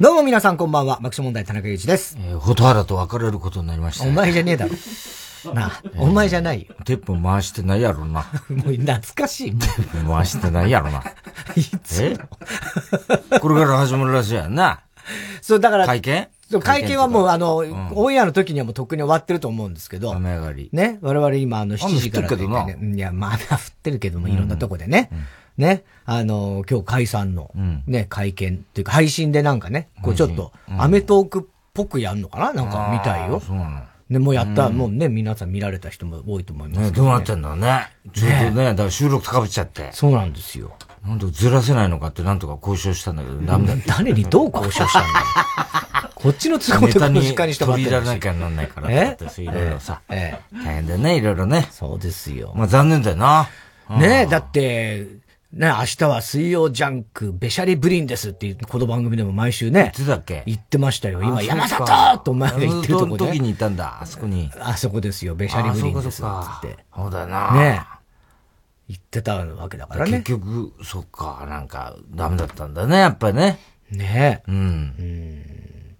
どうも皆さんこんばんは。爆笑問題田中裕一です。えー、蛍原と別れることになりました、お前じゃねえだろ。なあ、お前じゃないよ。テープ回してないやろな。もう懐かしい。テープ回してないやろな。いつえ？これから始まるらしいやんな。そう、だから、会見？会見はもう、あの、オンエアの時にはもうとっくに終わってると思うんですけど。雨上がり。ね、我々今、あの、7時から、雨降ってるけどな。いや、まだ降ってるけども、いろんなとこでね。ね、あの、今日解散の、ね、会見っていうか、配信でなんかね、こうちょっと、アメトークっぽくやんのかな？なんか見たいよ。そうなの。ね、もうやった、もうね、皆さん見られた人も多いと思いますね、どうなってんだね。ちょっとね、だから収録高ぶっちゃって。そうなんですよ。なんとずらせないのかってなんとか交渉したんだけど、ダメだ。誰にどう交渉したんだよ。こっちの都合でにしてもらって取り入れなきゃなんないからえ？いろいろさ。ええ。大変だね、いろいろね。そうですよ。まあ残念だよな。ねえ、だって、ね、明日は水曜ジャンク、べしゃりブリンですっていう、この番組でも毎週ね。言ってたっけ？言ってましたよ。今、山里とお前が言ってるとこで。時にいたんだ、あそこに。あそこですよ、べしゃりブリンですって。そうだよな。ね言ってたわけだからね。結局、そっか、なんか、ダメだったんだね、やっぱりね。ねうん。うん。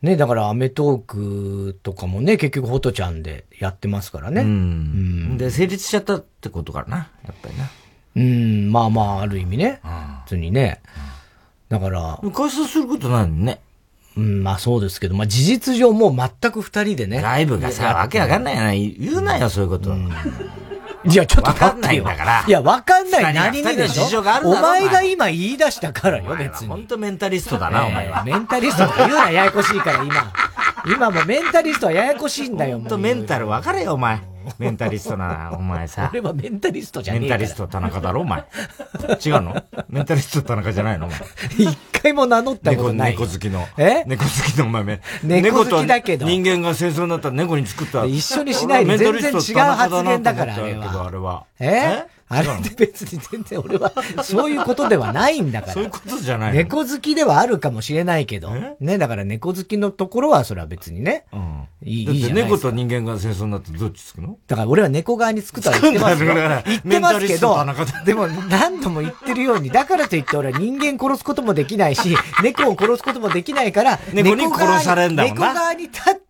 ねだから、アメトークとかもね、結局、ホトちゃんでやってますからね。うん。で、成立しちゃったってことかな、やっぱりな。うん、まあまあ、ある意味ね。普通にね。だから。解散することないのね。うん、まあそうですけど、まあ事実上もう全く二人でね。ライブがさ、わけわかんないな、言うなよ、そういうこと。いや、ちょっとわかんない。いや、わかんない何にでしょ事情があるお前が今言い出したからよ、別に。本当メンタリストだな、お前は。メンタリストとか言うな、ややこしいから、今。今もメンタリストはややこしいんだよ、ほんとメンタル分かれよ、お前。メンタリストな、お前さ。俺はメンタリストじゃねえメンタリスト田中だろ、お前。違うの？メンタリスト田中じゃないの？お前。一回も名乗ったことない。猫好きの。え？猫好きのお前。猫好きだけど。人間が戦争になったら猫に作った。一緒にしないで全然違う発言だから、あれは。あれは。え？あれって別に全然俺は、そういうことではないんだから。そういうことじゃない猫好きではあるかもしれないけど、ね、だから猫好きのところはそれは別にね。うん。いい、だって猫と人間が戦争になってどっちつくの？だから俺は猫側につくとは言ってますよ。言ってますけど、でも何度も言ってるように、だからといって俺は人間殺すこともできないし、猫を殺すこともできないから、猫に殺されんだもんな。猫側に立って、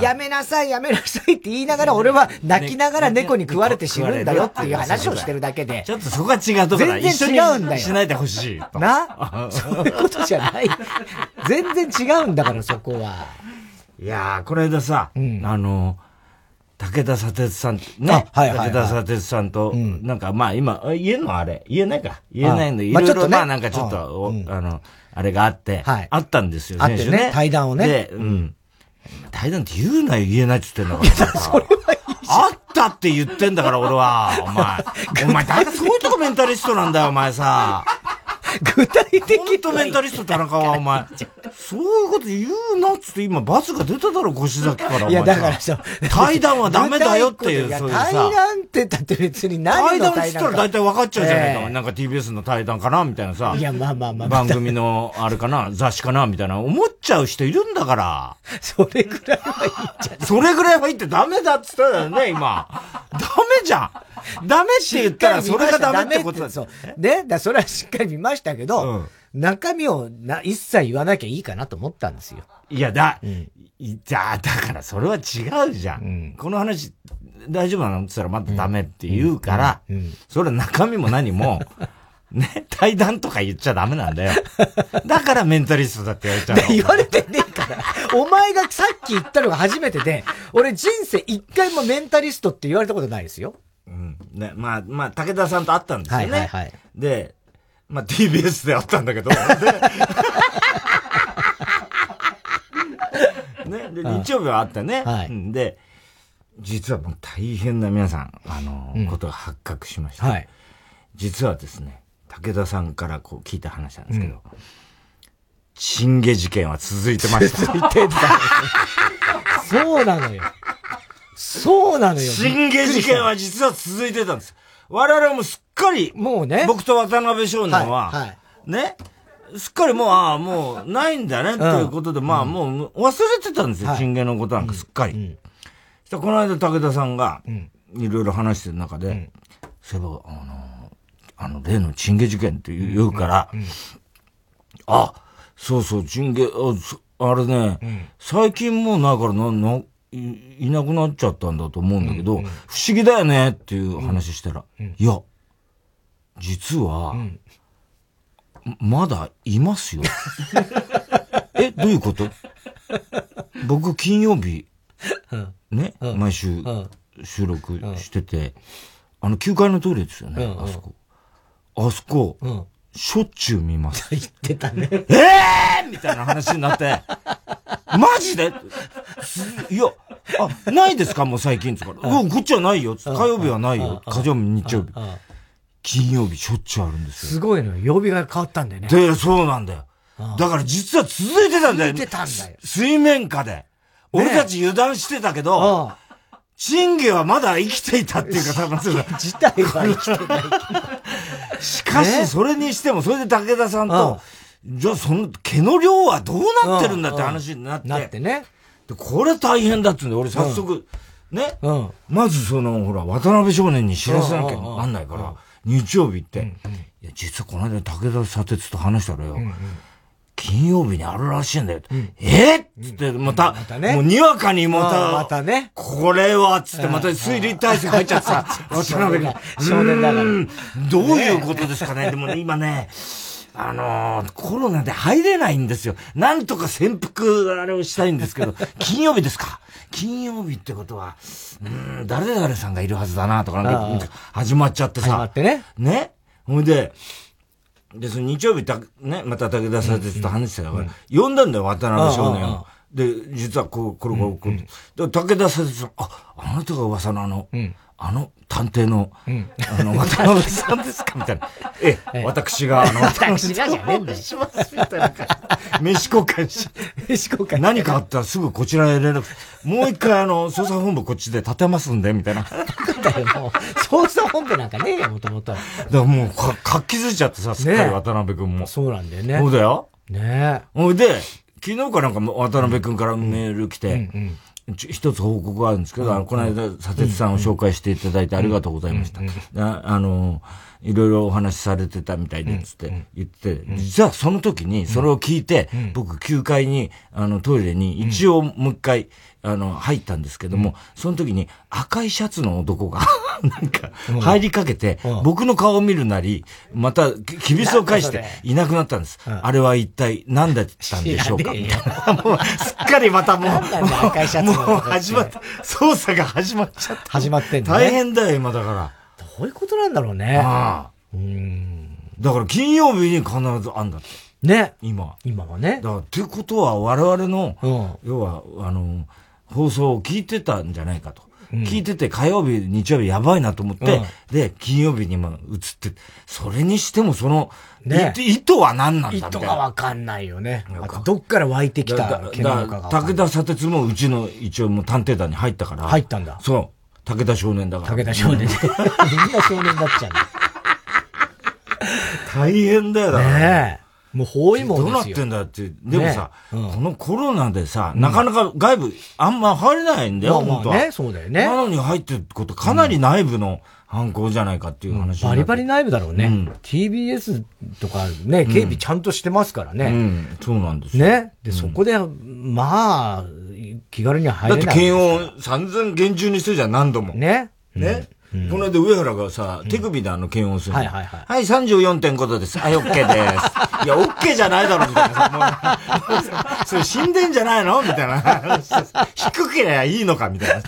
やめなさい、やめなさいって言いながら、俺は泣きながら猫に食われて死ぬんだよっていう話をしてるだけで。ちょっとそこは違うところ全然違うんだよ。しないでほしい。な？そういうことじゃない。全然違うんだから、そこは。いやー、この間さ、あの、武田砂鉄さん、ね。はいはい、武田砂鉄さんと、なんかまあ今、言えんのあれ言えないか。言えないんで、いろいろまあなんかちょっと、あの、あれがあって、あったんですよ、あってね。対談をね。で、うん。対談って言うなよ、言えないって言ってんだからそれはいいあったって言ってんだから、俺は。お前。お前、だそういうとこメンタリストなんだよ、お前さ。具体的に。とメンタリスト田中は、お前。そういうこと言うなっつって今、罰が出ただろ、越崎から。いや、だからさ、対談はダメだよっていう、そういうさ。対談ってだって別に何対談っつったら大体分かっちゃうじゃないか。なんか TBS の対談かなみたいなさ。いや、まあまあまあ。番組の、あれかな雑誌かなみたいな思っちゃう人いるんだから。それぐらいはいいじゃん。それぐらいはいいってダメだっつったよね、今。ダ メじゃん。ダメって言ったらそれがダメってことだ。そう。ね、だそれはしっかり見ましたけど、うん、中身をな一切言わなきゃいいかなと思ったんですよ。いや、だ、うん、じゃあ、だからそれは違うじゃん。うん、この話、大丈夫なのって言ったらまたダメって言うから、それ中身も何も、ね、対談とか言っちゃダメなんだよ。だからメンタリストだって言われちゃう 言われてね。お前がさっき言ったのが初めてで、俺人生一回もメンタリストって言われたことないですよ。うん。ね、まあ、まあ、武田さんと会ったんですよね。はいはいはい。で、まあ、TBS で会ったんだけど、ね、で、日曜日は会ったね。はい。で、実はもう大変な皆さん、あの、うん、ことが発覚しました。はい。実はですね、武田さんからこう聞いた話なんですけど、うん、チンゲ事件は続いてました。続いてんだ。そうなのよ。そうなのよ。チンゲ事件は実は続いてたんです。我々もすっかり、もうね。僕と渡辺少年は、はい、はい、ね、すっかりもう、ああ、もう、ないんだね、っていうことで、まあ、もう、忘れてたんですよ、チンゲのことなんかすっかり。そしたら、この間、武田さんが、いろいろ話してる中で、そういえば、あの、あの、例のチンゲ事件って言うから、あ、そうそう、チンゲ、ああれね、最近もうないからな、な、いなくなっちゃったんだと思うんだけど、不思議だよねっていう話したら、いや、実は、まだいますよ。え、どういうこと？僕、金曜日、ね、毎週収録してて、あの、9階のトイレですよね、あそこ。あそこ、しょっちゅう見ます。言ってたね。ええー、みたいな話になって、マジで？いや、あ、ないですか？もう最近つから。うん、こっちはないよ。火曜日はないよ。火曜日、日曜日。金曜日しょっちゅうあるんですよ。すごいの曜日が変わったんだよね。で、そうなんだよ。だから実は続いてたんだよ。続いてたんだよ。水面下で。俺たち油断してたけど、チンゲはまだ生きていたっていうか、多分そうだ。自体は生きてない。しかし、それにしても、それで武田さんと、じゃあその毛の量はどうなってるんだって話になって。なってね。これ大変だっつうんで、俺早速、ね。まずその、ほら、渡辺少年に知らせなきゃなんないから、日曜日って、いや、実はこの間武田砂鉄と話したらよ、金曜日にあるらしいんだよ。うん、え？っつって、また、またね、もうにわかにまた、またね、これは、つってまた推理体制入っちゃってさ、渡辺が、少年だから。どういうことですかね？でもね、今ね、あのー、コロナで入れないんですよ。なんとか潜伏、あれをしたいんですけど、金曜日ですか？金曜日ってことは、うん、誰々さんがいるはずだな、とか、なんか、始まっちゃってさ。始まってね。ね？ほいで、で、その日曜日た、ね、また武田さんと話してたから、呼んだんだよ、渡辺少年を。で、実はこう、これこれこれ。で、武田さんあ、あなたが噂のあの、あの探偵の、あの、渡辺さんですか？みたいな。ええ、私が、あの、私がじゃねえんだよ。します、みたいな。飯交換し。飯交換。何かあったらすぐこちらへ連絡。もう一回、あの、捜査本部こっちで立てますんで、みたいな。だよ、もう。捜査本部なんかねえよ、もともと。だからもう、か、活気づいちゃってさ、すっかり渡辺くんも。そうなんだよね。そうだよ。ねえ。ほいで、昨日かなんか渡辺くんからメール来て、一つ報告があるんですけど、うん、この間、佐哲さんを紹介していただいてありがとうございました。ああの、いろいろお話しされてたみたいで、つって言って、実はその時にそれを聞いて、僕9階に、あの、トイレに一応もう一回、あの、入ったんですけども、その時に赤いシャツの男が なんか、入りかけて、僕の顔を見るなり、また、きびすを返していなくなったんです。あれは一体何だったんでしょうか？もう、すっかりまたもう、もう始まった、捜査が始まっちゃった。始まってんね。大変だよ、今だから。どういうことなんだろうね。ああ。うん。だから金曜日に必ずあんだって。ね。今。今はね。だから、ってことは我々の、要は、あの、放送を聞いてたんじゃないかと。うん、聞いてて火曜日、日曜日やばいなと思って、うん、で、金曜日にも映って、それにしてもその、ね、意図は何なんだみたいな。意図がわかんないよね。どっから湧いてきた剣かが武田砂鉄もうちの一応もう探偵団に入ったから。入ったんだ。そう。武田少年だから。武田少年。みんな少年だっちゃう大変だよ、だから。ねえ。もう包囲網どうなってんだって。でもさ、ねうん、このコロナでさ、なかなか外部あんま入れないんだよ、まあ、本当は。ね、そうだよね。なのに入ってることかなり内部の犯行じゃないかっていう話、うん、バリバリ内部だろうね。うん、TBS とかね、警備ちゃんとしてますからね。うん、そうなんですよ。ね。で、そこで、まあ、気軽には入れない。だって検温散々厳重にしてるじゃん、何度も。ね。ね。この間上原がさ、手首であの検温する。はいはいはい。はい、34.5度です。はい、OK です。いや、OK じゃないだろ、みたいなさ。もう、それ死んでんじゃないの？みたいな。低けりゃいいのか、みたいな。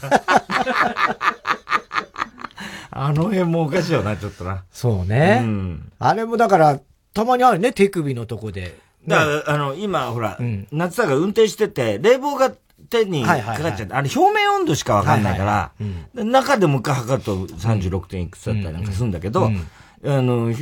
あの辺もおかしいよな、ちょっとな。そうね。うん。あれもだから、たまにあるね、手首のとこで。だから、あの、今、ほら、うん、夏田が運転してて、冷房が手にかかっちゃって、あれ表面温度しかわかんないから、中でもう一回測ると36点いくつだったりなんかするんだけど、あの、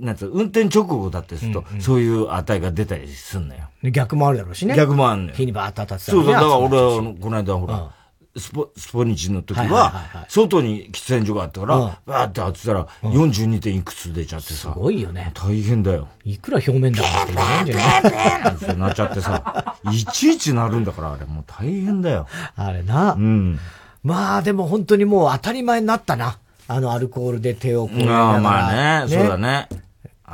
なんつう、運転直後だってすると、そういう値が出たりすんのよ。逆もあるだろうしね。逆もあるのよ。火にバーッと当たってたそうそう、だから俺は、この間ほら、スポ、スポニチの時は、外に喫煙所があったから、わーって当てたら、42点いくつ出ちゃってさ。すごいよね。大変だよ。いくら表面だかってないんじゃないってなっちゃってさ、いちいちなるんだから、あれもう大変だよ。あれな。うん。まあでも本当にもう当たり前になったな。あのアルコールで手をこうああ、まあね、そうだね。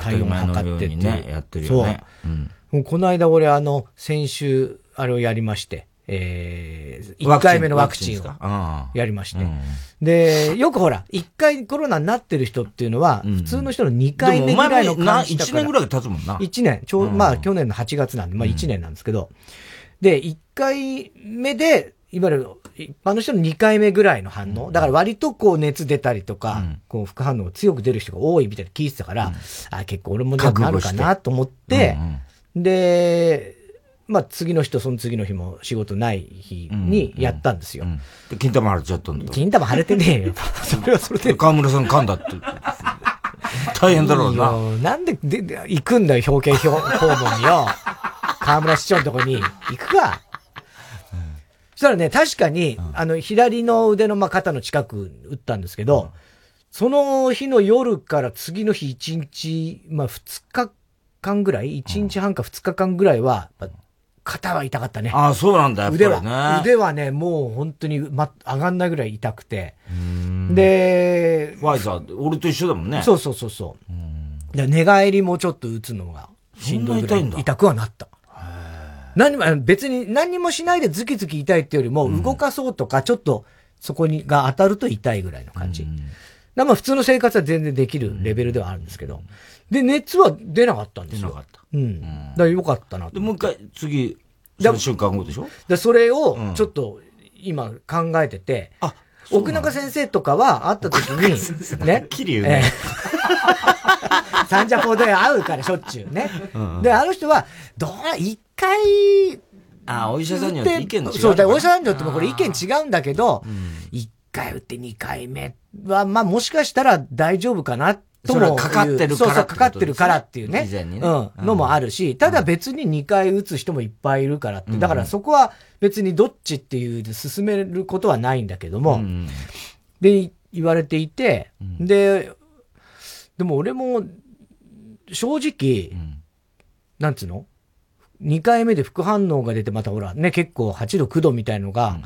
体温測ってね、やってるよね。そう。うん、この間俺あの、先週、あれをやりまして、えー、1回目のワクチンをやりまして。で、よくほら、1回コロナになってる人っていうのは、普通の人の2回目ぐらいの感じだ1年ぐらい経つもんな。1年。ちょう、まあ去年の8月なんで、まあ1年なんですけど。で、1回目で、いわゆる一般の人の2回目ぐらいの反応。だから割とこう熱出たりとか、こう副反応が強く出る人が多いみたいな聞いてたから、あ、結構俺もじゃなるかなと思って、で、まあ次の日とその次の日も仕事ない日にやったんですよ。で、金玉腫れちゃったんだ金玉腫れてねえよ。それはそれで。河村さん噛んだって。大変だろうな。なんでで行くんだよ、表敬訪問によ。河村市長のとこに行くか。そしたらね、確かに、あの、左の腕のま肩の近く打ったんですけど、その日の夜から次の日1日、まあ2日間ぐらい ?1 日半か2日間ぐらいは、肩は痛かったね。ああ、そうなんだ、腕は。腕はね、もう本当に、ま、上がんないぐらい痛くて。で、ファイザー、俺と一緒だもんね。そうそうそうそう。で寝返りもちょっと打つのがしんどいぐらい痛くはなった。何も、別に何もしないでズキズキ痛いっていうよりも、動かそうとか、ちょっとそこにが当たると痛いぐらいの感じ。まあ普通の生活は全然できるレベルではあるんですけど。で、熱は出なかったんですよ。出なかった。うん。だからよかったなで、もう一回、次、その瞬間後でしょ？で、それを、ちょっと、今考えてて、あ、奥中先生とかは会った時に、ね。きり言うね。サンジャポで会うからしょっちゅうね。で、あの人は、どう、一回、あ、お医者さんによって意見違う。そう、だお医者さんによってもこれ意見違うんだけど、一、回打って二回目は、まあもしかしたら大丈夫かなとも。かかってるから。そうそう、かかってるからっていうね。ね。うん。のもあるし、ただ別に2回打つ人もいっぱいいるからって。だからそこは別にどっちっていう進めることはないんだけども、で、言われていて、で、でも俺も、正直、なんつうの ?2 回目で副反応が出て、またほら、ね、結構8度、9度みたいのが、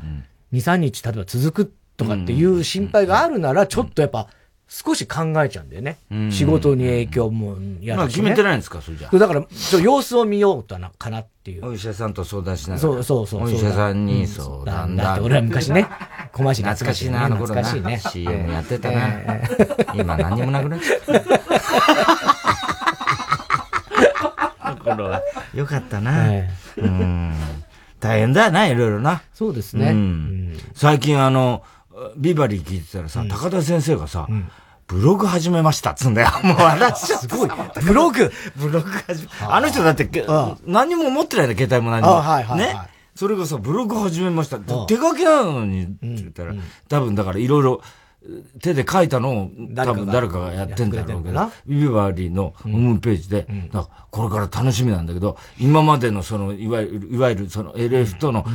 2、3日例えば続くとかっていう心配があるなら、ちょっとやっぱ、少し考えちゃうんだよね。仕事に影響もやるし、ね、まあ決めてないんですか、それじゃだから、ちょ様子を見ようとな、かなっていう。お医者さんと相談しながら。そうそうそう。お医者さんに相談だ。だって俺は昔ね、小町懐かしいな、あの頃な。懐かしいね。CM やってたな。今何にもなくなっちゃった。頃は。よかったな。うん。大変だよな、いろいろな。そうですね。最近あの、ビバリー聞いてたらさ、高田先生がさ、ブログ始めましたっつんだよ。もう笑っちゃすごい。ブログブログ始め、あの人だって、何も持ってないんだ、携帯も何も。はいはい、ね。それがさ、ブログ始めました。手書きなのに、って言ったら、多分だからいろいろ、手で書いたのを多分誰かがやってんだろうけど、ビバリーのホームページで、これから楽しみなんだけど、今までのその、いわゆる、いわゆるその LF との、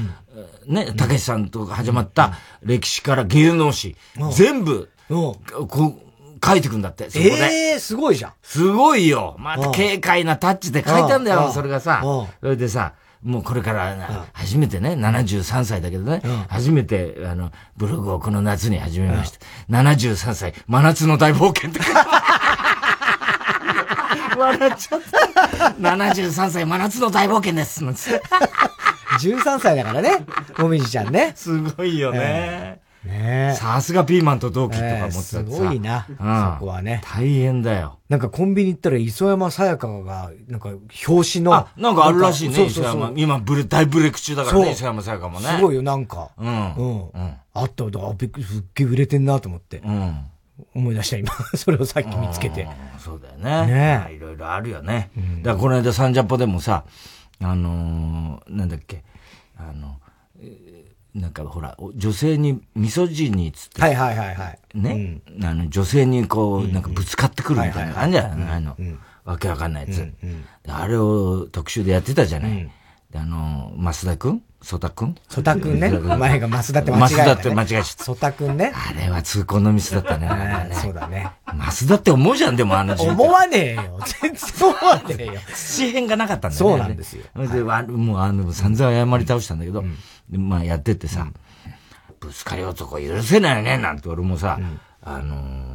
ね、たけしさんとか始まった歴史から芸能史、全部、こう、書いてくんだって、そこで。ええー、すごいじゃん。すごいよ。また軽快なタッチで書いたんだよ、それがさ。それでさ、もうこれから、初めてね、73歳だけどね、初めて、あの、ブログをこの夏に始めました。73歳、真夏の大冒険って。笑っちゃった。73歳、真夏の大冒険です。13歳だからね、もみじちゃんね。すごいよね。ねさすがピーマンと同期とか思ってたすごいな、そこはね。大変だよ。なんかコンビニ行ったら磯山さやかが、なんか表紙の。あ、なんかあるらしいね、磯山。今ブレ、大ブレイク中だからね、磯山さやかもね。すごいよ、なんか。うん。うん。あっただ、あ、びっくり、すっげえ売れてんなと思って。うん。思い出した今。それをさっき見つけて。そうだよね。ねいろいろあるよね。だからこの間サンジャポでもさ、あのなんだっけ、あの、なんかほら、女性に、ミソジニーつって。はいはいはいはい。ね？うん、あの、女性にこう、なんかぶつかってくるみたいな感じじゃない？の。わけわかんないやつ、あれを特集でやってたじゃない？あの、増田くん？ソタくんソタくんね。前が増田って間違えた、ね。増田って間違えちゃった。ソタくんね。あれは痛恨のミスだったね。ねそうだね。増田って思うじゃん、でもあの思わねえよ。全然思わねえよ。土変がなかったんだよね。そうなんですよ。で、もうあの、散々謝り倒したんだけど、でまあやっててさ、ぶつかり男許せないよね、なんて俺もさ、あの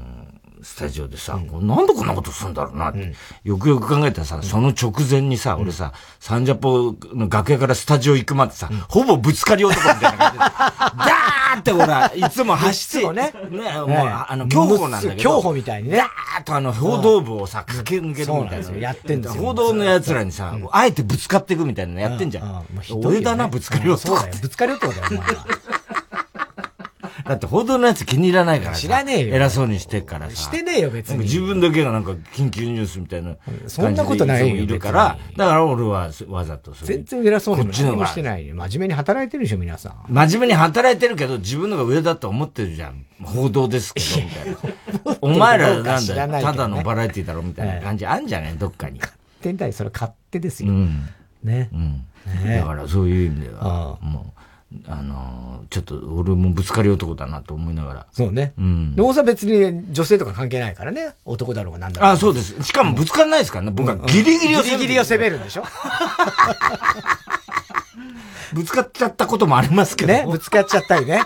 スタジオでさ、うん、なんでこんなことするんだろうなって、うん、よくよく考えたらさ、うん、その直前にさ、俺さ、サンジャポの楽屋からスタジオ行くまでさ、ほぼぶつかり男みたいな感じで、ダーってほら、いつも走って、ね、ね、もう、あの、競歩なんだけど、競歩みたいにね。ダーッとあの、報道部をさ、駆け抜けるみたいな。やってんだ報道の奴らにさ、あえてぶつかっていくみたいなのやってんじゃん。俺だな、ぶつかり男。そうだよ、ぶつかり男だよ、お前は。だって報道のやつ気に入らないからさ。知らねえよ。偉そうにしてからさ。してねえよ、別に。自分だけがなんか緊急ニュースみたいなそんなことないよ。いるから、だから俺はわざと全然偉そうにも何もしてないよ。真面目に働いてるでしょ、皆さん。真面目に働いてるけど、自分のが上だと思ってるじゃん。報道ですけど、みたいな。お前らなんだよ、ただのバラエティだろ、みたいな感じあんじゃないどっかに。勝手にだよ、それ勝手ですよ。うん。ね。うん。だからそういう意味では、もう、あのちょっと俺もぶつかり男だなと思いながら。そうね。うん。大阪別に女性とか関係ないからね。男だろうがなんだろうあ、そうです。しかもぶつかんないですからね。僕はギリギリを攻める。ギリギリを攻めるんでしょ？ぶつかっちゃったこともありますけど。ね、ぶつかっちゃったりね。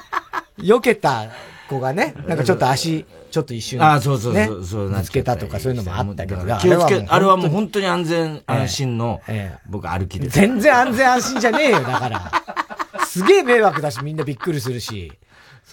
避けた子がね、なんかちょっと足、ちょっと一瞬、ね、あそうそうそう、そうぶつけたとかそういうのもあったけど、気をつけ、あれはもう本当に安全安心の、僕歩きです。全然安全安心じゃねえよ、だから。すげえ迷惑だし、みんなびっくりするし。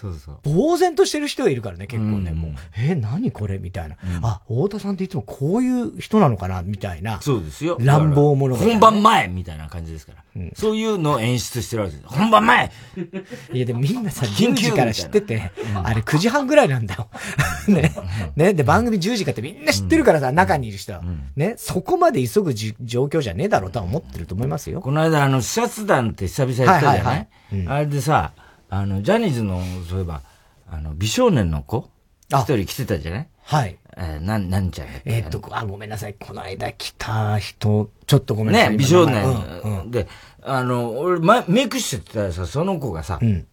そうそう。呆然としてる人がいるからね、結構ね、うん、もう、え、何これ？みたいな、うん、あ、太田さんっていつもこういう人なのかな？みたいな。そうですよ。乱暴者が、本番前みたいな感じですから。うん、そういうのを演出してるわけです。本番前 いや、でもみんなさ、10時から知ってて、あれ9時半ぐらいなんだよ。ね。ね。で、番組10時かってみんな知ってるからさ、中にいる人は。ね。そこまで急ぐじ状況じゃねえだろうとは思ってると思いますよ。この間、あの、視察団って久々やったじゃない、はいはいはい、あれでさ、あの、ジャニーズの、そういえば、あの、美少年の子？一人来てたじゃない？はい。えー、なん、なんちゃんえっと、あ、ごめんなさい。この間来た人、ちょっとごめんなさい。ね、美少年、うんうん。で、あの、俺、ま、メイクしてたらさ、その子がさ、うん、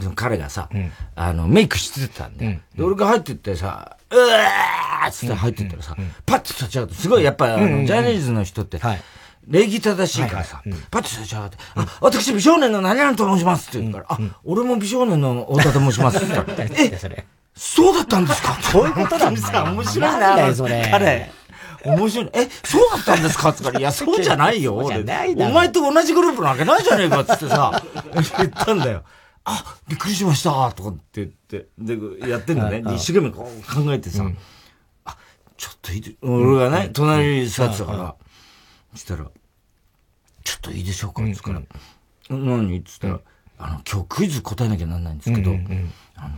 その彼がさ、うん、あの、メイクしてたんだよ。で、俺が入ってってさ、うわーっつって入ってったらさ、パッと立ち上がって、すごいやっぱ、あの、ジャニーズの人って、はい礼儀正しいからさ、はいはい。うん、パッと立ち上がって、あ、私美少年の何々と申しますって言うから、うん、あ、俺も美少年の太田と申しますって言ったら、え、そうだったんですか？そういうことなんですか？面白いな、なそれ。彼。面白い。え、そうだったんですか？って言ったら、いや、そうじゃないよ。俺。お前と同じグループなわけないじゃねえかっつってさ、言ったんだよ。あ、びっくりしましたとかって言って、で、やってんのね。一生懸命考えてさ、あ、ちょっといい俺がね、隣に座ってたから、そしたら、ちょっといいでしょうか?」っつったら「何?」っつったら、あの「今日クイズ答えなきゃなんないんですけど、あの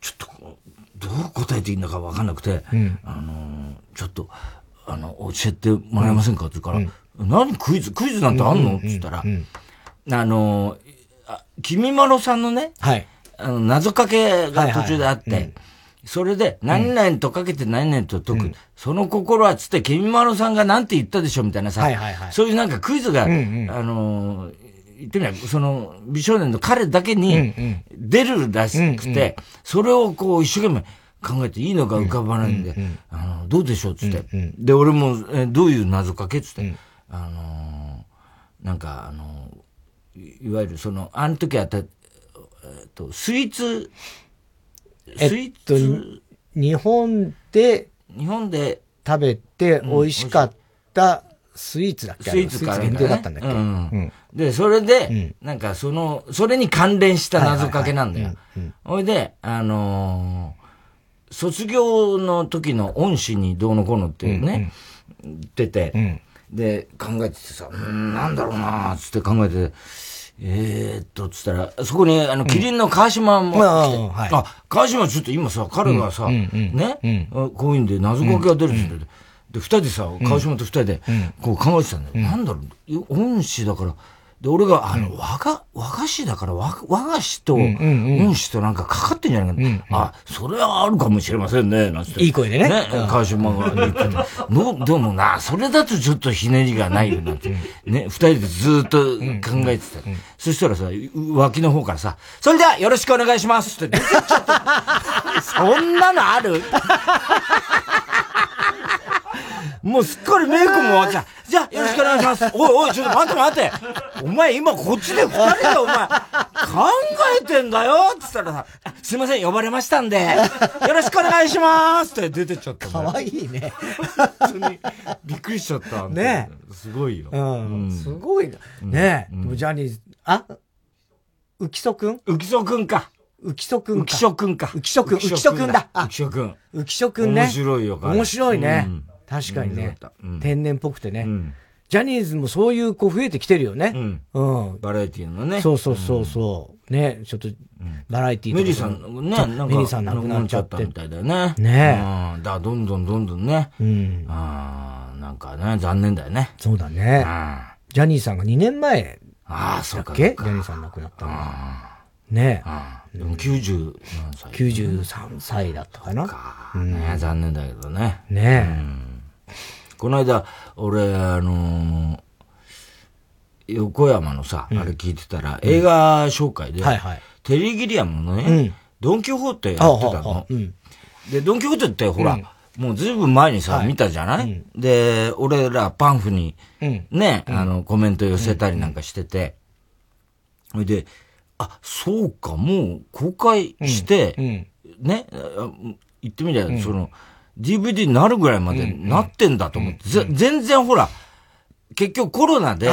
ちょっとどう答えていいんだか分かんなくて、あのちょっとあの教えてもらえませんか?」って言うから「何クイズ？クイズなんてあんの?」っつったら、あの君まろさんのね、はい、あの謎かけが途中であって、それで、何々とかけて何々と解く。うん、その心はつって、ケミマロさんが何て言ったでしょみたいなさ、はいはいはい、そういうなんかクイズが、うんうん、あのー、言ってみれば、その、美少年の彼だけに出るらしくて、うんうん、それをこう一生懸命考えていいのか浮かばないんで、うんうん、あの、どうでしょうつって。うんうん、で、俺も、え、どういう謎かけつって、あのー、なんか、あのー、いわゆるその、あの時あった、えっと、スイーツ、えっと、日本で、日本で食べて美味しかったスイーツだっけ、スイーツから、ね、限定だったんだっけ、うん。うん、で、それで、なんかその、それに関連した謎かけなんだよ。ほいで、あのー、卒業の時の恩師にどうのこうのってね、言ってて、で、考えててさ、うん、なんだろうなーつって考えて、えー、っと、つったら、そこに、あの、キリンの川島も来て、うんはい、あ、川島ちょっと今さ、彼がさ、ね、こういうんで謎かけが出るって言って、で、二人でさ、川島と二人で、こう考えてたんだよ。なんだろう、恩師だから、で、俺が、あの、和菓、和菓子だから和、和菓子と、恩師となんかかかってんじゃないかな。うんうん、あ、それはあるかもしれませんね、なんて。いい声でね。ね、川島が言ってて。の、でもな、それだとちょっとひねりがないよ、なんて。ね、二人でずっと考えてた。そしたらさ、脇の方からさ、それではよろしくお願いしますって出てっちゃった。そんなのある？もうすっかりメイクも終わっちゃう。じゃあ、よろしくお願いします。お いおい、ちょっと待って待って。お前今こっちで二人でお前、考えてんだよっつったらさ、すいません、呼ばれましたんで、よろしくお願いしますって出てっちゃった。かわいいね。本当に、びっくりしちゃった。ねすごいよ。うん。すごい。ねえ。ジャニーズ、あ？浮所くん浮所くんか。浮所くんか。浮所くんか。浮所くん、浮所くんだ。浮所くん。浮所くんね。面白いよ、面白いね。確かにね。天然っぽくてね。ジャニーズもそういう子増えてきてるよね。うん。バラエティーのね。そうそうそうそう。ね、ちょっと、バラエティーメリーさん、ね、なんか、メリーさん亡くなっちゃったみたいだよね。ねだからどんどんどんどんね。うん。あなんかね、残念だよね。そうだね。ジャニーさんが2年前ああ、そうか。ジャニーさん亡くなったの。ねえ。でも90何歳 ?93 歳だったかな。か。ね残念だけどね。ねえ。この間、俺、あの横山のさ、あれ聞いてたら、映画紹介で、テリー・ギリアムのね、ドン・キホーテやってたの。で、ドン・キホーテってほら、もうずいぶん前にさ、見たじゃない？で、俺らパンフに、ね、あの、コメント寄せたりなんかしてて、それで、あ、そうか、もう公開して、ね、言ってみりゃ、その、DVD になるぐらいまでなってんだと思って、全然ほら、結局コロナで、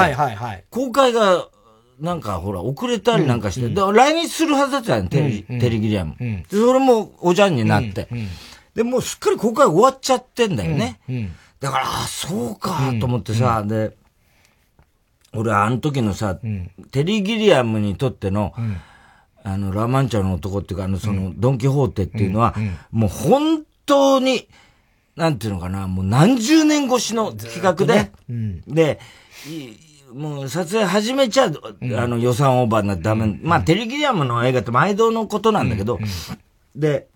公開が、なんかほら、遅れたりなんかして、来日するはずだったよ、テレ、テレギリアム。それもおじゃんになって。で、もうすっかり公開終わっちゃってんだよね。だから、あ、そうか、と思ってさ、で、俺あの時のさ、テリー・ギリアムにとっての、あの、ラマンチャの男っていうか、あの、その、ドン・キホーテっていうのは、もう本当に、なんていうのかな、もう何十年越しの企画で、で、もう撮影始めちゃう、あの予算オーバーになダメ。まあ、テリー・ギリアムの映画って毎度のことなんだけど、で、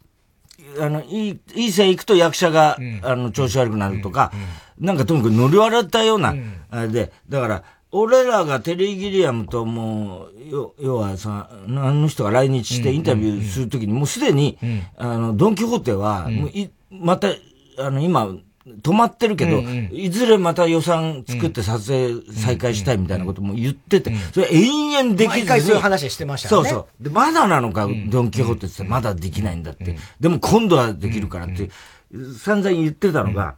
あの、いい、いい線行くと役者が、あの、調子悪くなるとか、なんかとにかく乗り笑ったような、あれで、だから、俺らがテリー・ギリアムともう、要はさ、あの人が来日してインタビューするときに、もうすでに、あの、ドン・キホーテは、また、あの、今、止まってるけど、いずれまた予算作って撮影再開したいみたいなことも言ってて、それ延々できずに。毎回そういう話してましたね。そうそう。で、まだなのか、ドン・キホーテってまだできないんだって。でも今度はできるからって、散々言ってたのが、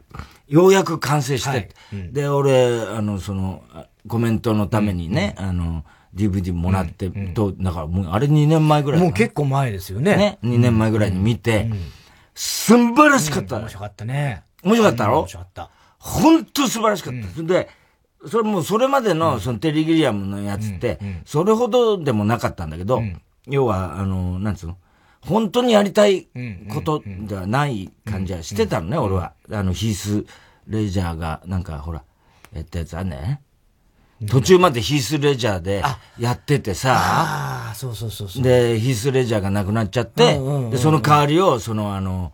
ようやく完成して、で、俺、あの、その、コメントのためにね、あの、DVD もらって、と、だからもう、あれ2年前ぐらい。もう結構前ですよね。ね、2年前ぐらいに見て、素晴らしかった、面白かったね。面白かったろ？面白かった。本当素晴らしかった。で、それもそれまでの、そのテリギリアムのやつって、それほどでもなかったんだけど、要は、あの、なんつうの？本当にやりたいことではない感じはしてたのね、俺は。あの、ヒース・レジャーが、なんかほら、やったやつあんね。途中までヒースレジャーでやっててさ、ああ、そうそうそうそう。で、ヒースレジャーがなくなっちゃって、で、その代わりを、そのあの、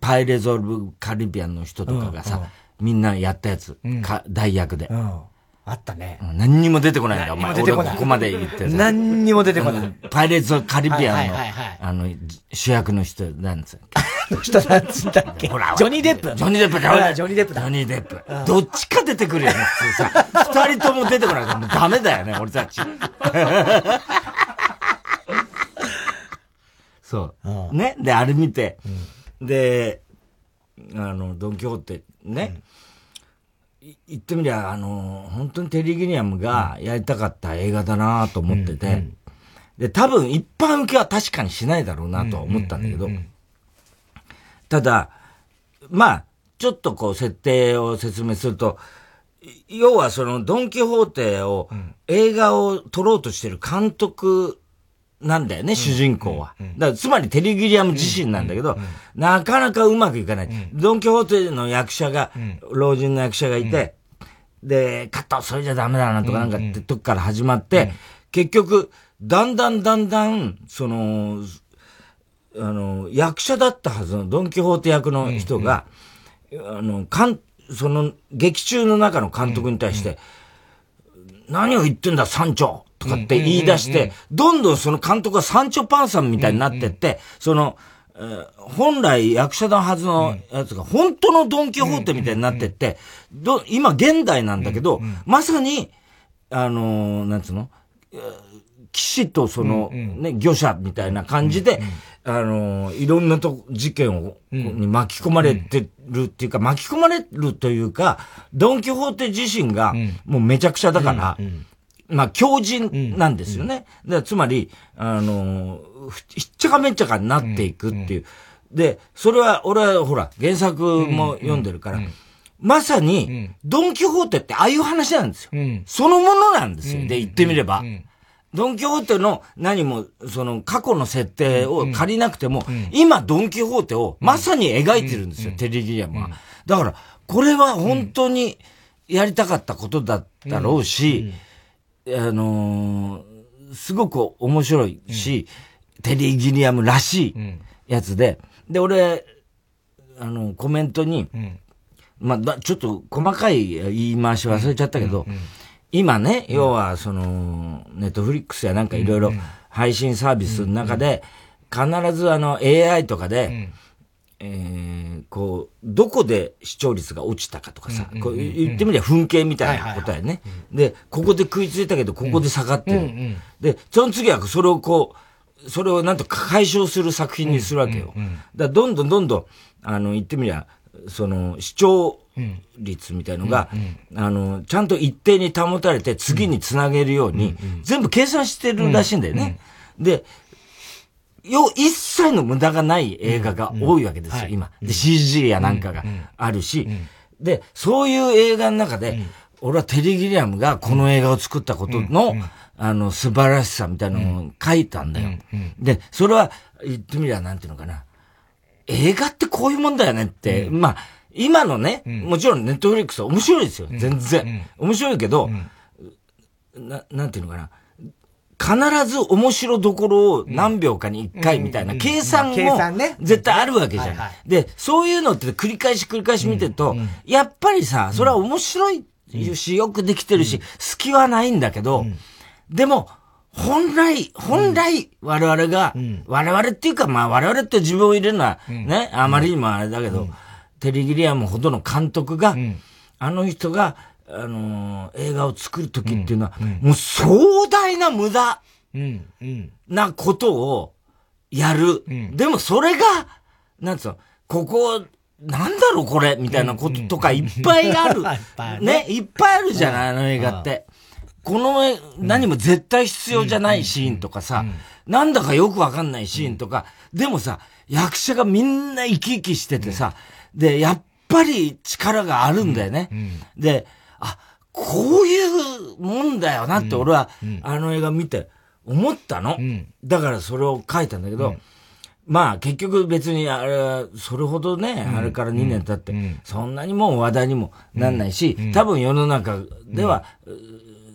パイレゾルブカリビアンの人とかがさ、みんなやったやつ、か代役で。あったね。何にも出てこないんだよ、お前。出てこない。ここまで言って何にも出てこない。パイレーツ・カリビアンの、あの、主役の人、なんつうの人なんつったっけほら、ジョニー・デップ。ジョニー・デップだ。ジョニー・デップだ。ジョニー・デップ。どっちか出てくるよね、普通さ。二人とも出てこないから、もうダメだよね、俺たち。そう。ね？で、あれ見て、で、あの、ドン・キホーテ、ね？言ってみりゃ、あの、本当にテリー・ギニアムがやりたかった映画だなと思ってて、うんうん、で、多分一般受けは確かにしないだろうなと思ったんだけど、ただ、まあ、ちょっとこう設定を説明すると、要はそのドン・キホーテを、映画を撮ろうとしてる監督なんだよね、主人公は。だからつまりテリギリアム自身なんだけど、なかなかうまくいかない。ドン・キホーテの役者が、老人の役者がいて、で、カット、それじゃダメだなとかなんかってとこから始まって、結局、だんだんだんだん、その、あの、役者だったはずのドンキホーテ役の人が、あの、かん、その、劇中の中の監督に対して、何を言ってんだ、山頂とかって言い出して、どんどんその監督がサンチョパンさんみたいになってって、その、えー、本来役者のはずのやつが、本当のドンキホーテみたいになってって、ど、今現代なんだけど、まさに、あのー、なんつうの？騎士とその、ね、漁者みたいな感じで、あのー、いろんなと、事件を、に巻き込まれてるっていうか、巻き込まれるというか、ドンキホーテ自身が、もうめちゃくちゃだから、まあ、強靭なんですよね。うん、つまり、あのひっちゃかめっちゃかになっていくっていう。で、それは、俺はほら、原作も読んでるから、まさに、ドンキホーテってああいう話なんですよ。そのものなんですよ。で、言ってみれば。ドンキホーテの何も、その過去の設定を借りなくても、今ドンキホーテをまさに描いてるんですよ、テレギリアムは。だから、これは本当にやりたかったことだったろうし、あのー、すごく面白いし、うん、テリー・ギリアムらしいやつで、うん、で、俺、あの、コメントに、うん、まあ、ちょっと細かい言い回し忘れちゃったけど、今ね、要は、その、ネットフリックスやなんかいろいろ配信サービスの中で、必ずあの AI とかで、えー、こう、どこで視聴率が落ちたかとかさ、こう言ってみりゃ噴景みたいなことやね。で、ここで食いついたけど、ここで下がってる。で、その次はそれをこう、それをなんと解消する作品にするわけよ。だどんどんどんどん、あの、言ってみりゃ、その、視聴率みたいのが、あの、ちゃんと一定に保たれて次につなげるように、全部計算してるらしいんだよね。で、よ、一切の無駄がない映画が多いわけですよ、今。で、CG やなんかがあるし、で、そういう映画の中で、俺はテリー・ギリアムがこの映画を作ったことの、あの、素晴らしさみたいなのを書いたんだよ。で、それは、言ってみりゃなんていうのかな。映画ってこういうもんだよねって、まあ、今のね、もちろんネットフリックスは面白いですよ、全然。面白いけど、な、なんていうのかな。必ず面白どころを何秒かに一回みたいな計算も絶対あるわけじゃん。で、そういうのって繰り返し繰り返し見てると、やっぱりさ、それは面白いし、よくできてるし、隙はないんだけど、でも、本来、本来、我々が、我々っていうか、まあ我々って自分を入れるのはね、あまりにもあれだけど、テリギリアムほどの監督が、あの人が、あのー、映画を作るときっていうのは、うんうん、もう壮大な無駄なことをやる。でもそれが、なんつうの、ここ、なんだろうこれみたいなこととかいっぱいある。ね、いっぱいあるじゃない、あの映画って。この何も絶対必要じゃないシーンとかさ、なんだかよくわかんないシーンとか、でもさ、役者がみんな生き生きしててさ、で、やっぱり力があるんだよね。で、あ、こういうもんだよなって俺は、あの映画見て思ったの。だからそれを書いたんだけど、まあ結局別にあれは、それほどね、あれから2年経って、そんなにもう話題にもなんないし、多分世の中では、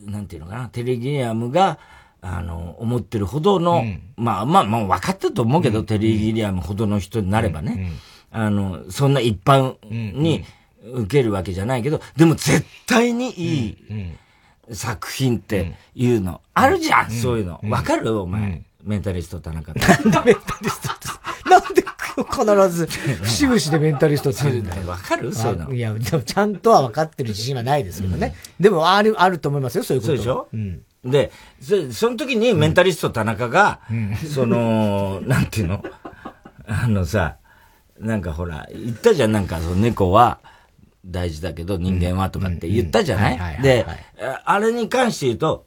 なんていうのかな、テレギアムが、あの、思ってるほどの、まあまあ、まあ分かってると思うけど、テレギリアムほどの人になればね、あの、そんな一般に、受けるわけじゃないけど、でも絶対にいい作品っていうの、あるじゃん、そういうの。わかる？お前。メンタリスト田中。なんでメンタリストってなんで必ず、節々でメンタリストって言うんだよ。わかる？そういうの。いや、でもちゃんとは分かってる自信はないですけどね。でも、ある、あると思いますよ、そういうこと。そうでしょ？うん。で、そその時にメンタリスト田中が、その、なんていうの？あのさ、なんかほら、言ったじゃん、なんかその猫は、大事だけど人間はとかって言ったじゃない？で、あれに関して言うと、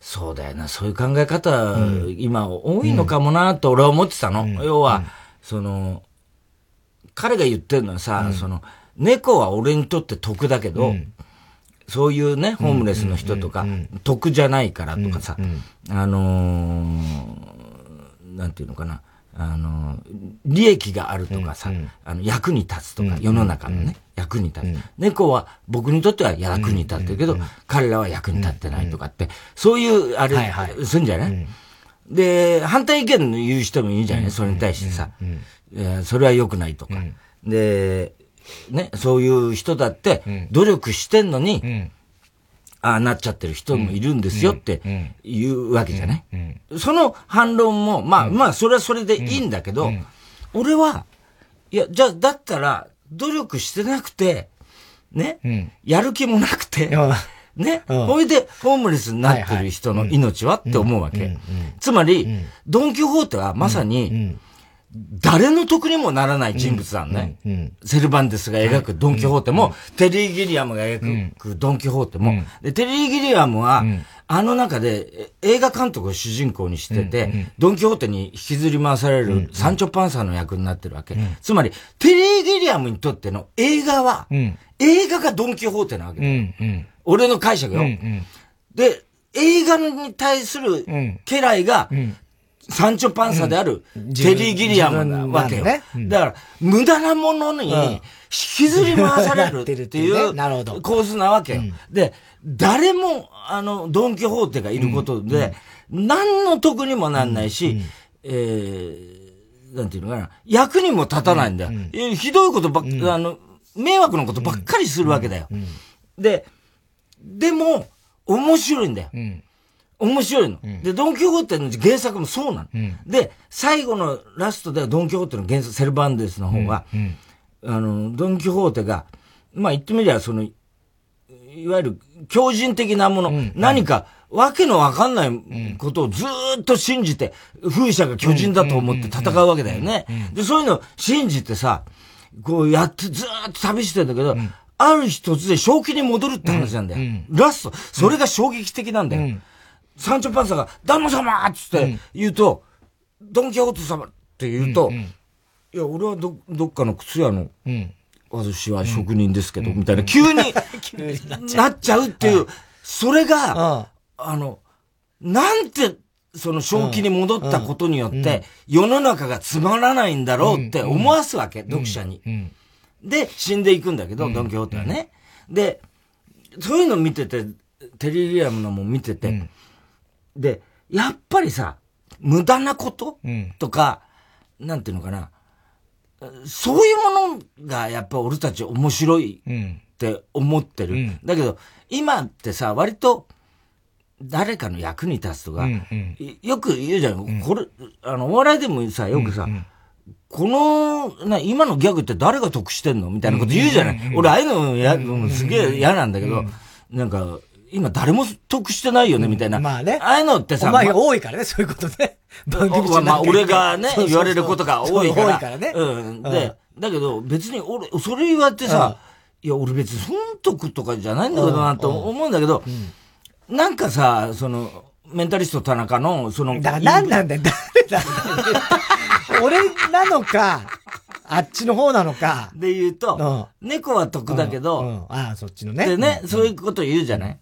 そうだよな、そういう考え方、うん、今多いのかもなと俺は思ってたの。うん、要は、うん、その、彼が言ってるのはさ、その、猫は俺にとって得だけど、そういうね、ホームレスの人とか、得じゃないからとかさ、あのー、なんていうのかな、あの、利益があるとかさ、うんうん、あの、役に立つとか、世の中のね、役に立つ。うん、猫は僕にとっては役に立ってるけど、彼らは役に立ってないとかって、そういう、あれ、はいはい、するんじゃない、で、反対意見の言う人もいるじゃない、それに対してさ。えー、それは良くないとか。で、ね、そういう人だって、努力してんのに、ああなっちゃってる人もいるんですよって言うわけじゃない、その反論も、まあまあ、それはそれでいいんだけど、俺は、いや、じゃあ、だったら、努力してなくて、ね、やる気もなくて、ね、ほいで、ホームレスになってる人の命はって思うわけ。つまり、ドン・キホーテはまさに、誰の得にもならない人物なんね。うんうん、セルバンデスが描くドン・キホーテも、テリー・ギリアムが描くドン・キホーテも、でテリー・ギリアムは、あの中で映画監督を主人公にしてて、ドン・キホーテに引きずり回されるサンチョ・パンサーの役になってるわけ。つまり、テリー・ギリアムにとっての映画は、映画がドン・キホーテなわけ俺の解釈よ。で、映画に対する家来が、サンチョパンサであるテリー・ギリアムなわけよ。だから、無駄なものに引きずり回されるっていう構図なわけよ。で、誰も、あの、ドン・キホーテがいることで、何の得にもなんないし、えー、なんていうのかな、役にも立たないんだよ。ひどいことばっ、あの、迷惑のことばっかりするわけだよ。で、でも、面白いんだよ。面白いの。うん、で、ドン・キホーテの原作もそうなの。うん、で、最後のラストではドン・キホーテの原作、セルバンデスの方は、うんあの、ドン・キホーテが、まあ言ってみりゃ、その、いわゆる強靭的なもの、何か、わけのわかんないことをずっと信じて、風車が巨人だと思って戦うわけだよね。で、そういうのを信じてさ、こうやってずっと旅してんだけど、ある日突然正気に戻るって話なんだよ。ラスト、それが衝撃的なんだよ。サンチョパンサが、旦那様！っつって言うと、うん、ドンキホーテ様！って言うと、うんうん、いや、俺はど、どっかの靴屋の、うん、私は職人ですけど、みたいな、急になっちゃう。っていう、それが、あの、なんて、その正気に戻ったことによって、世の中がつまらないんだろうって思わすわけ、読者に。で、死んでいくんだけど、ドンキホーテはね。で、そういうの見てて、テリリアムのも見てて、で、やっぱりさ、無駄なこと、うん、とか、なんていうのかな、そういうものがやっぱ俺たち面白いって思ってる。うん、だけど、今ってさ、割と、誰かの役に立つとか、うんうん、よく言うじゃん。うん、これ、あの、お笑いでもさ、よくさ、うんうん。この、な、今のギャグって誰が得してんのみたいなこと言うじゃない。俺、ああいうのや、すげえ嫌なんだけど、なんか、今誰も得してないよね、みたいな。まあね。ああいうのってさ。お前が多いからね、そういうことね。番組まあ、俺がね、言われることが多いから。多いからね。うん。で、だけど別に俺、それ言われてさ、いや、俺別に損得とかじゃないんだけどなと思うんだけど、なんかさ、その、メンタリスト田中の、その。だから何なんだよ、誰だ 俺なのか、あっちの方なのか。で言うと、猫は得だけど、ああ、そっちのね。でね、そういうこと言うじゃない、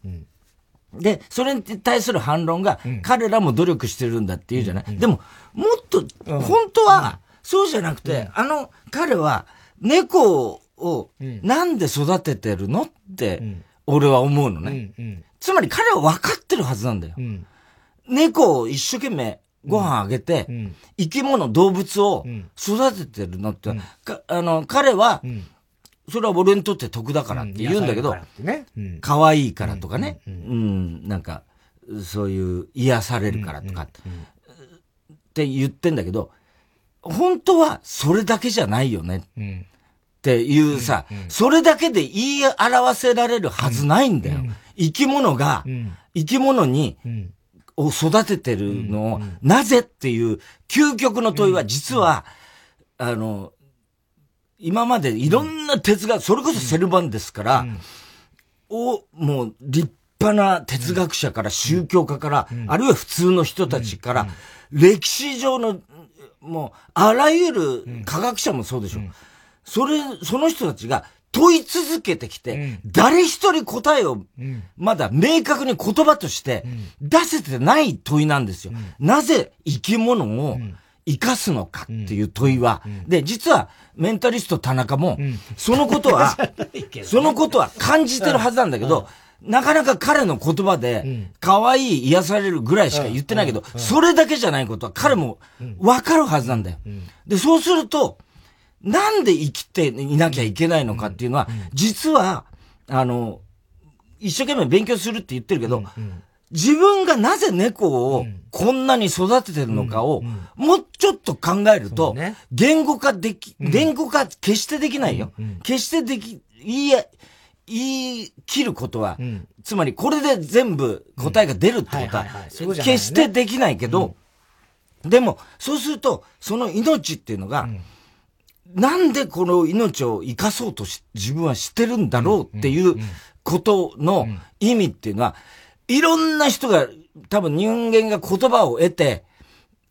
で、それに対する反論が、彼らも努力してるんだって言うじゃない、でも、もっと、本当は、そうじゃなくて、あの、彼は、猫を、なんで育ててるのって、俺は思うのね。つまり彼は分かってるはずなんだよ。猫を一生懸命ご飯あげて、生き物、動物を育ててるのって、あの、彼は、それは俺にとって得だからって言うんだけど、可愛いからとかね、うん、なんか、そういう癒されるからとか、って言ってんだけど、本当はそれだけじゃないよね。っていうさ、それだけで言い表せられるはずないんだよ。生き物が、生き物に、を育ててるのを、なぜっていう究極の問いは実は、あの、今までいろんな哲学、それこそセルバンですから、を、もう立派な哲学者から宗教家から、あるいは普通の人たちから、歴史上の、もう、あらゆる科学者もそうでしょ。それ、その人たちが問い続けてきて、うん、誰一人答えを、まだ明確に言葉として出せてない問いなんですよ。なぜ生き物を生かすのかっていう問いは、で、実はメンタリスト田中も、そのことは、そのことは感じてるはずなんだけど、なかなか彼の言葉で、可愛い癒されるぐらいしか言ってないけど、それだけじゃないことは彼もわかるはずなんだよ。で、そうすると、なんで生きていなきゃいけないのかっていうのは、実は、あの、一生懸命勉強するって言ってるけど、自分がなぜ猫をこんなに育ててるのかを、もうちょっと考えると、言語化でき、言語化決してできないよ。決してでき、いいえ、言い切ることは、つまりこれで全部答えが出るってことは、決してできないけど、でも、そうすると、その命っていうのが、なんでこの命を生かそうとし、自分はしてるんだろうっていうことの意味っていうのは、いろんな人が、多分人間が言葉を得て、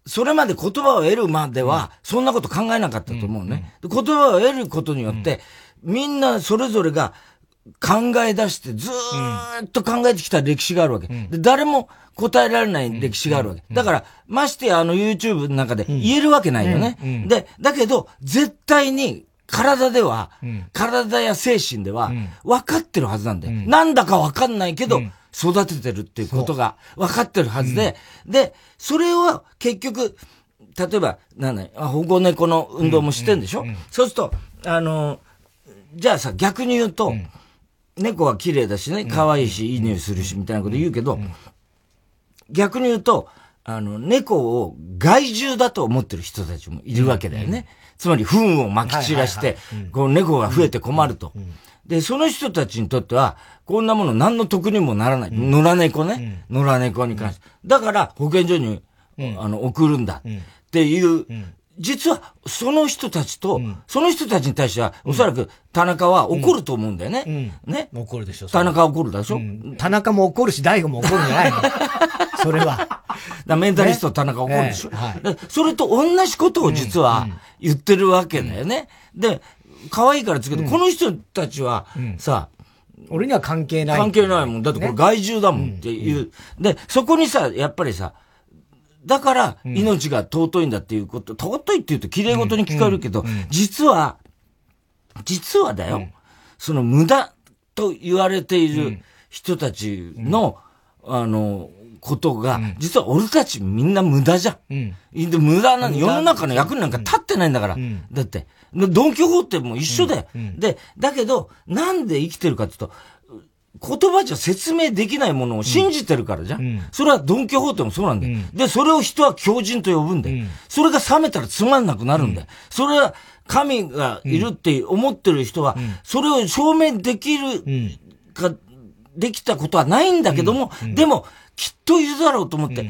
それまで言葉を得るまでは、そんなこと考えなかったと思うね。言葉を得ることによって、みんなそれぞれが考え出してずーっと考えてきた歴史があるわけ。で誰も答えられない歴史があるわけ。だから、ましてやあの YouTube の中で言えるわけないよね。で、だけど、絶対に体では、体や精神では、分かってるはずなんだよ。なんだか分かんないけど、育ててるっていうことが分かってるはずで、で、それを結局、例えば、なんだい、保護猫の運動もしてんでしょ、そうすると、あの、じゃあさ、逆に言うと、猫は綺麗だしね、可愛いし、いい匂いするし、みたいなこと言うけど、逆に言うと、あの、猫を害獣だと思ってる人たちもいるわけだよね。つまり、糞を撒き散らして、こう、猫が増えて困ると。で、その人たちにとっては、こんなもの何の得にもならない。野良猫ね。野良猫に関して。だから、保健所に、あの、送るんだ。っていう実は、その人たちと、うん、その人たちに対しては、おそらく、田中は怒ると思うんだよね。うん、ね。怒るでしょ。田中は怒るでしょ、うん、田中も怒るし、大悟も怒るんじゃないの？それは。だメンタリスト田中怒るでしょ、ね。はい、それと同じことを実は言ってるわけだよね。で、可愛いからつけど、この人たちは、さ、俺には関係ない。関係ないもん。だってこれ害獣だもんっていう。で、そこにさ、やっぱりさ、だから、命が尊いんだっていうこと、尊いって言うと綺麗事に聞こえるけど、実は、実はだよ、その無駄と言われている人たちの、あの、ことが、実は俺たちみんな無駄じゃん。うん、で無駄なの、世の中の役になんか立ってないんだから。だって、ドンキホーテも一緒だよ。で、だけど、なんで生きてるかっていうと、言葉じゃ説明できないものを信じてるからじゃん。うん、それはドンキホーテもそうなんだよ。うん、で、それを人は狂人と呼ぶんだよ。うん、それが冷めたらつまんなくなるんだよ。それは神がいるって思ってる人は、それを証明できるか、できたことはないんだけども、でも、きっといるだろうと思って、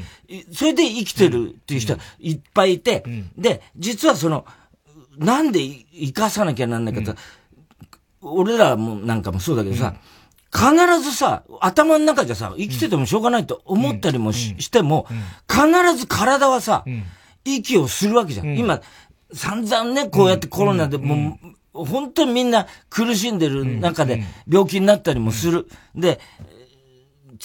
それで生きてるっていう人はいっぱいいて、で、実はその、なんで生かさなきゃなんないかって、俺らもなんかもそうだけどさ、必ずさ、頭の中じゃさ、生きててもしょうがないと思ったりもし,、しても、必ず体はさ、息をするわけじゃん。今、散々ね、こうやってコロナでもう、本当にみんな苦しんでる中で病気になったりもする。で、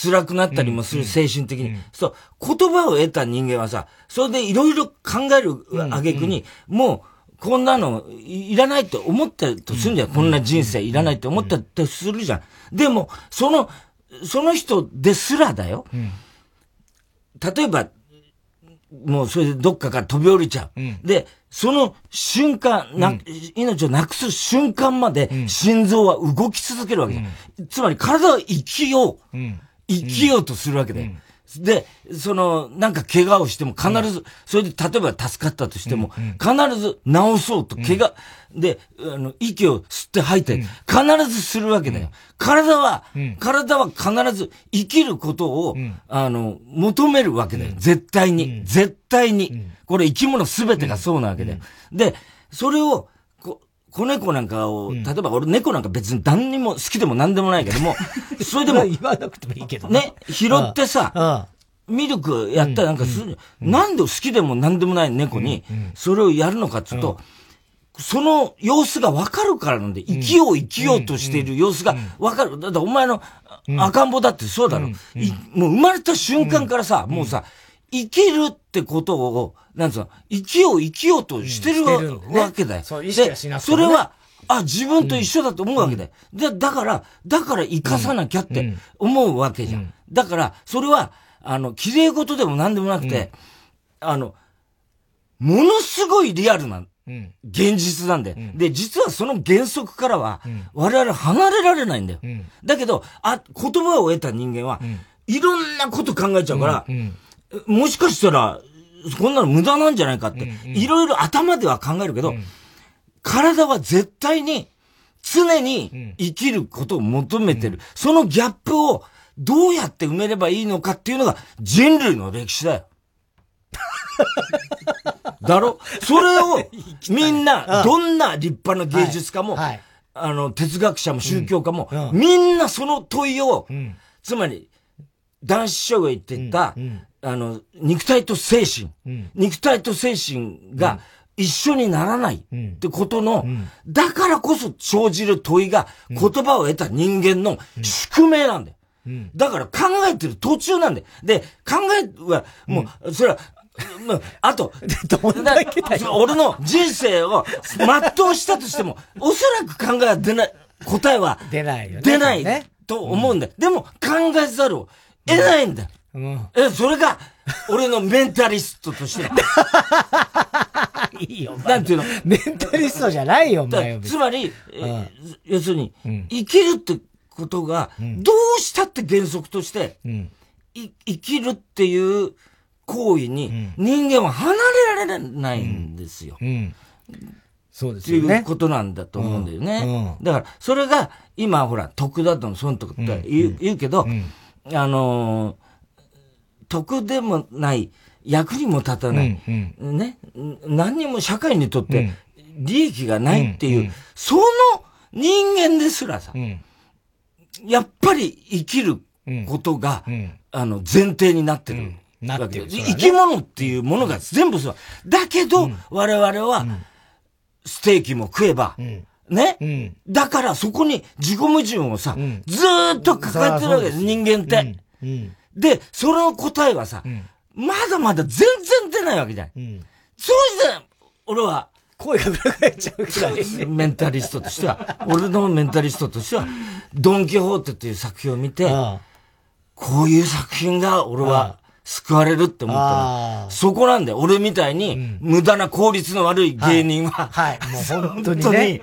辛くなったりもする、精神的に。そう、言葉を得た人間はさ、それでいろいろ考えるあげくに、もう、こんなのいらないって思ったとするんじゃん。こんな人生いらないって思ったとするじゃん。でも、その、その人ですらだよ。例えば、もうそれでどっかから飛び降りちゃう。で、その瞬間、な、命をなくす瞬間まで心臓は動き続けるわけじゃん。つまり体は生きよう。生きようとするわけだよ。で、その、なんか怪我をしても必ず、それで例えば助かったとしても、必ず治そうと怪我、で、あの、息を吸って吐いて、必ずするわけだよ。体は、体は必ず生きることを、あの、求めるわけだよ。絶対に。絶対に。これ生き物すべてがそうなわけだよ。で、それを、子猫なんかを、例えば俺猫なんか別に何にも好きでも何でもないけども、それでも、言わなくてもいいけどね。拾ってさ、ミルクやったらなんかする、なんで好きでも何でもない猫に、それをやるのかっていうと、その様子がわかるからなんで、生きよう生きようとしている様子がわかる。だってお前の赤ん坊だってそうだろ。もう生まれた瞬間からさ、もうさ、生きるってことを、なんつうの、生きよう生きようとしてるわけだよ。そう、意識はしなくて、それは、あ、自分と一緒だと思うわけだよ。で、だから、だから生かさなきゃって思うわけじゃん。だから、それは、あの、綺麗事でも何でもなくて、あの、ものすごいリアルな現実なんだよ、うん、で、実はその原則からは、我々離れられないんだよ。うん、だけど、あ、言葉を得た人間は、いろんなこと考えちゃうから、もしかしたら、こんなの無駄なんじゃないかって、いろいろ頭では考えるけど、体は絶対に、常に生きることを求めてる。そのギャップをどうやって埋めればいいのかっていうのが人類の歴史だよ。だろ？それを、みんな、どんな立派な芸術家も、はい。はい、あの、哲学者も宗教家も、うん。うん、みんなその問いを、うん、つまり、男子師匠が言ってた、あの、肉体と精神、肉体と精神が一緒にならないってことの、だからこそ生じる問いが言葉を得た人間の宿命なんだよ。だから考えてる途中なんだよ。で、考えは、もう、それは、あと、俺の人生を全うしたとしても、おそらく考えは出ない、答えは出ないよね。出ないと思うんだよ。でも考えざるを得ないんだよ。うん、え、それが、俺のメンタリストとして。いいよ、なんていうの？メンタリストじゃないよ、お前つまり、要するに、生きるってことが、どうしたって原則として、生きるっていう行為に人間は離れられないんですよ。そうですよね。っていうことなんだと思うんだよね。だから、それが、今ほら、得だと損とかって言う,、言うけど、あの得でもない、役にも立たない、ね、何にも社会にとって利益がないっていう、その人間ですらさ、やっぱり生きることが、あの、前提になってる。なってる、生き物っていうものが全部そう。だけど、我々は、ステーキも食えば、ね、だからそこに自己矛盾をさ、ずーっと抱えてるわけです、人間って。で、その答えはさ、まだまだ全然出ないわけじゃない。そうして、俺は、声が裏返っちゃうくらい。メンタリストとしては、俺のメンタリストとしては、ドンキホーテっていう作品を見て、こういう作品が俺は救われるって思ったら、そこなんだよ。俺みたいに、無駄な効率の悪い芸人は、はい、はい、もう本当にね。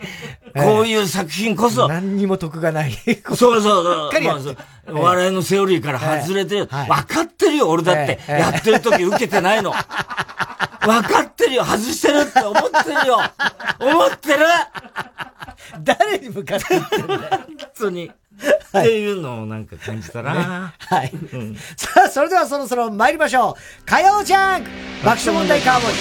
こういう作品こそ。何にも得がない。そうそうそう。まあ、笑いのセオリーから外れてる。分かってるよ、俺だって。やってる時受けてないの。分かってるよ、外してるって思ってるよ。思ってる？誰に向かって言ってんだよ。本当に。っていうのをなんか感じたな、ね、はい、うん、さあ、それではそろそろ参りましょう。火曜ジャンク爆笑問題カーボーイ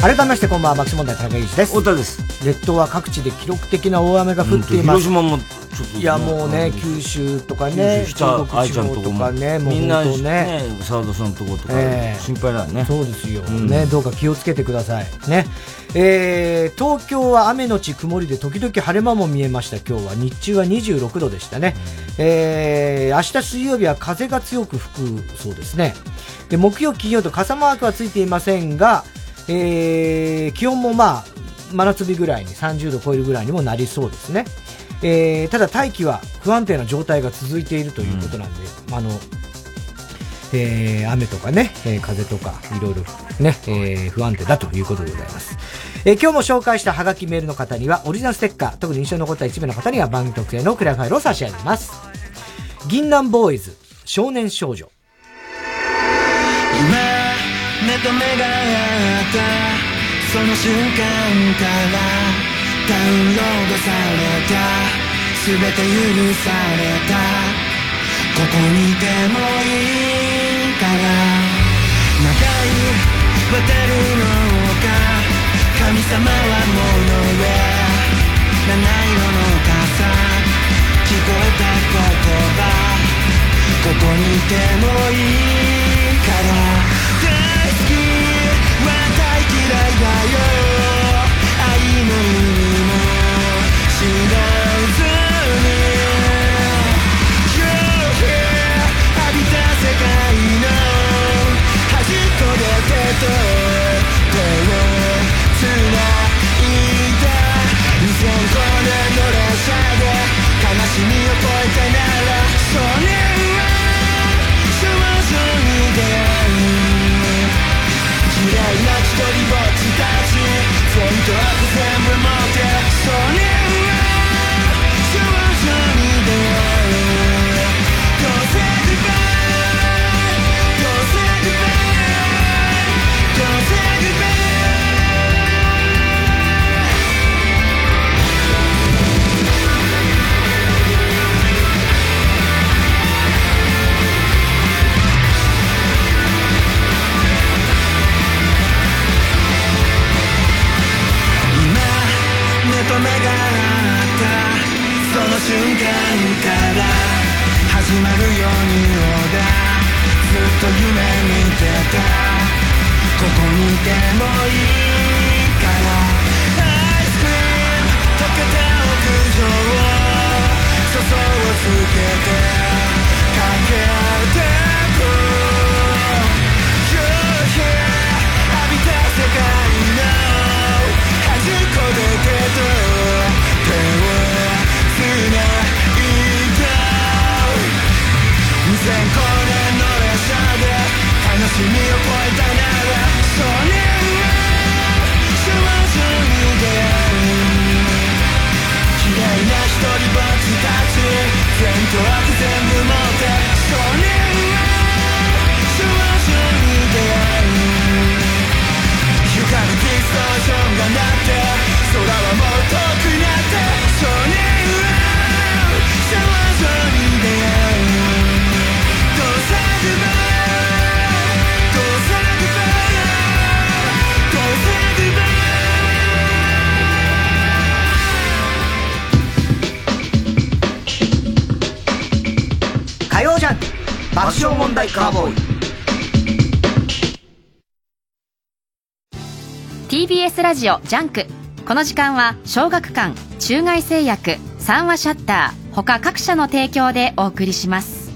改めましてこんばんは、爆笑問題田中裕二です。太田です。列島は各地で記録的な大雨が降っています。広島もちょっと。いや、もうね、九州とかね、中国地方とかね、もうみんなね、澤田さんのとことか、心配だね。そうですよ。ね、どうか気をつけてください。ね。えー、東京は雨のち曇りで時々晴れ間も見えました今日は日中は26度でしたね、えー、明日水曜日は風が強く吹くそうですねで木曜金曜と傘マークはついていませんが、えー、気温もまあ、真夏日ぐらいに30度超えるぐらいにもなりそうですね。えー、ただ大気は不安定な状態が続いているということなんで、うん、あの、えー、雨とかね、えー、風とか、いろいろね、えー、不安定だということでございます。えー、今日も紹介したハガキメールの方には、オリジナルステッカー、特に印象に残った一部の方には番組特製のクラファイルを差し上げます。銀杏ボーイズ、少年少女。と目が合った。その瞬間からダウンロードされた。全て許された。ここにいてもいいから。長い渡るのか。神様はもの上七色の傘。聞こえた言葉。ここにいてもいいから。嫌ジオジャンクこの時間は小学館中外製薬三和シャッター他各社の提供でお送りします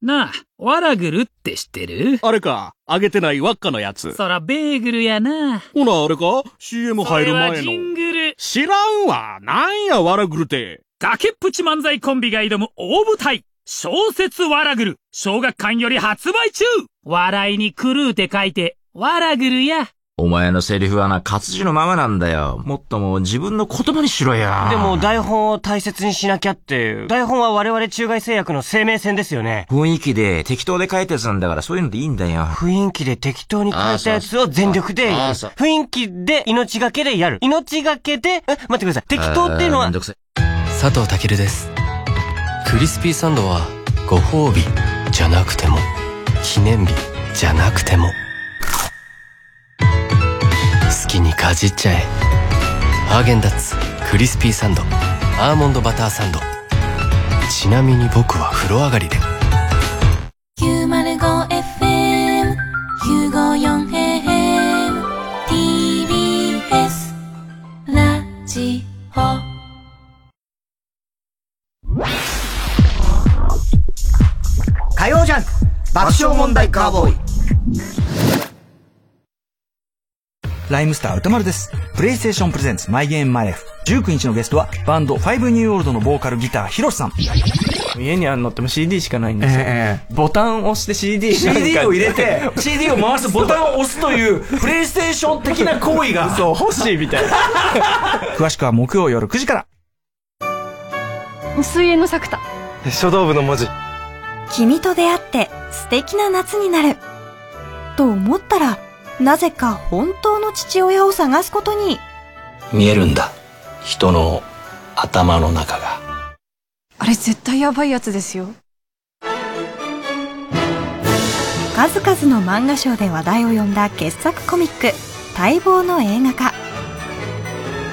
なあ、ワラグルって知ってる？あれか、揚げてない輪っかのやつ。そら、ベーグルやな。ほな、あれか ?CM 入る前の。ジングル。知らんわ。なんや、ワラグルって。崖っぷち漫才コンビが挑む大舞台。小説ワラグル。小学館より発売中笑いに狂うて書いて、ワラグルや。お前のセリフはな、活字のままなんだよ。もっともう自分の言葉にしろや。でも台本を大切にしなきゃって、台本は我々中外製薬の生命線ですよね。雰囲気で適当で書いたやつなんだからそういうのでいいんだよ。雰囲気で適当に書いたやつを全力でやる。雰囲気で命がけでやる。命がけで、え、待ってください。適当っていうのは。佐藤健です。クリスピーサンドはご褒美じゃなくても、記念日じゃなくても。かじっちゃえハーゲンダッツクリスピーサンドアーモンドバターサンド。ちなみに僕は風呂上がりで。905FM954AM TBS ラジオ。火曜ジャン爆笑問題カーボーイライムスター歌丸です。プレイステーションプレゼンツマイゲームマイライフ。19日のゲストはバンド5ニューオールドのボーカルギターヒロシさん。家にあるのっても CD しかないんですよ。えー、ボタンを押して CD CD を入れて、CD を回すボタンを押すという、プレイステーション的な行為が。そう、欲しいみたいな。詳しくは木曜夜9時から。水泳の作田。書道部の文字。君と出会って素敵な夏になる。と思ったら、なぜか本当の父親を探すことに。見えるんだ。人の頭の中が。あれ絶対やばいやつですよ。数々の漫画賞で話題を呼んだ傑作コミック、待望の映画化。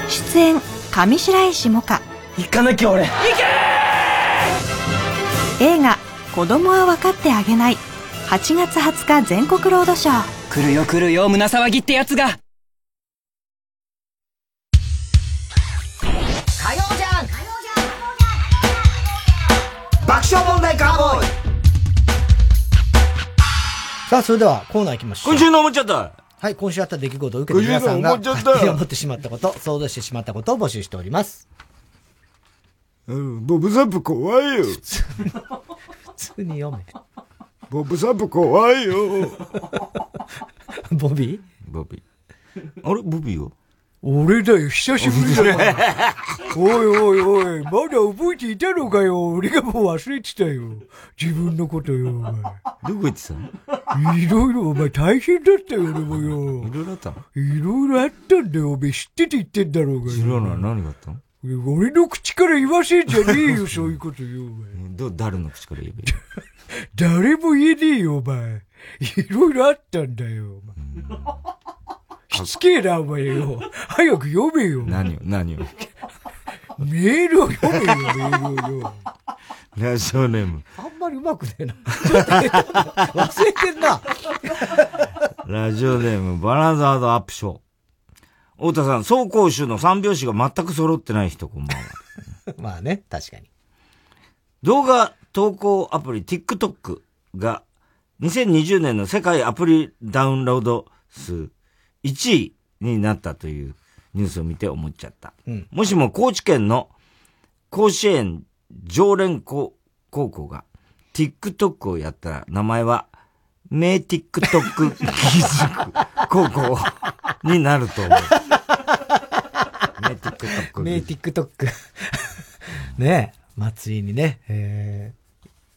出演、上白石萌歌。行かなきゃ俺。行け映画子供は分かってあげない8月20日全国ロードショー来るよ来るよ胸騒ぎってやつが火曜じゃん爆笑問題カーボーイさあ、それではコーナー行きましょう。今週の思っちゃったはい、今週あった出来事を受けて皆さんが勝手に思ってしまったこと、想像してしまったことを募集しております。うん、ボブサップ怖いよ。普通普通に読め。ボブサップ怖いよ。ボビー？ボビー。あれ？ボビーよ俺だよ、久しぶりだよ。おいおいおい、まだ覚えていたのかよ。俺がもう忘れてたよ。自分のことよ、お前。どこ行ってたの？いろいろ、お前大変だったよ、俺もよ。いろいろあったの？いろいろあったんだよ、お前知ってて言ってんだろうが。知らない、何があったの？俺の口から言わせんじゃねえよ、そういうことよ、お前。ど、誰の口から言えばいい？誰も言えねえよ、お前。いろいろあったんだよ、お前。しつけえな、お前よ。早く読めよ。何を、何を？メールを読めよ、メールをよ。ラジオネーム。あんまりうまくねえな。忘れてんな。ラジオネーム、バラザードアップショー。太田さん、走行集の三拍子が全く揃ってない人、こんばんは。まあね、確かに。動画投稿アプリ TikTok が2020年の世界アプリダウンロード数1位になったというニュースを見て思っちゃった。うん、もしも高知県の甲子園常連高高校が TikTok をやったら名前は名 TikTok 義塾高校になると思う。名 TikTok。名 TikTok。ねえ、松井にね、え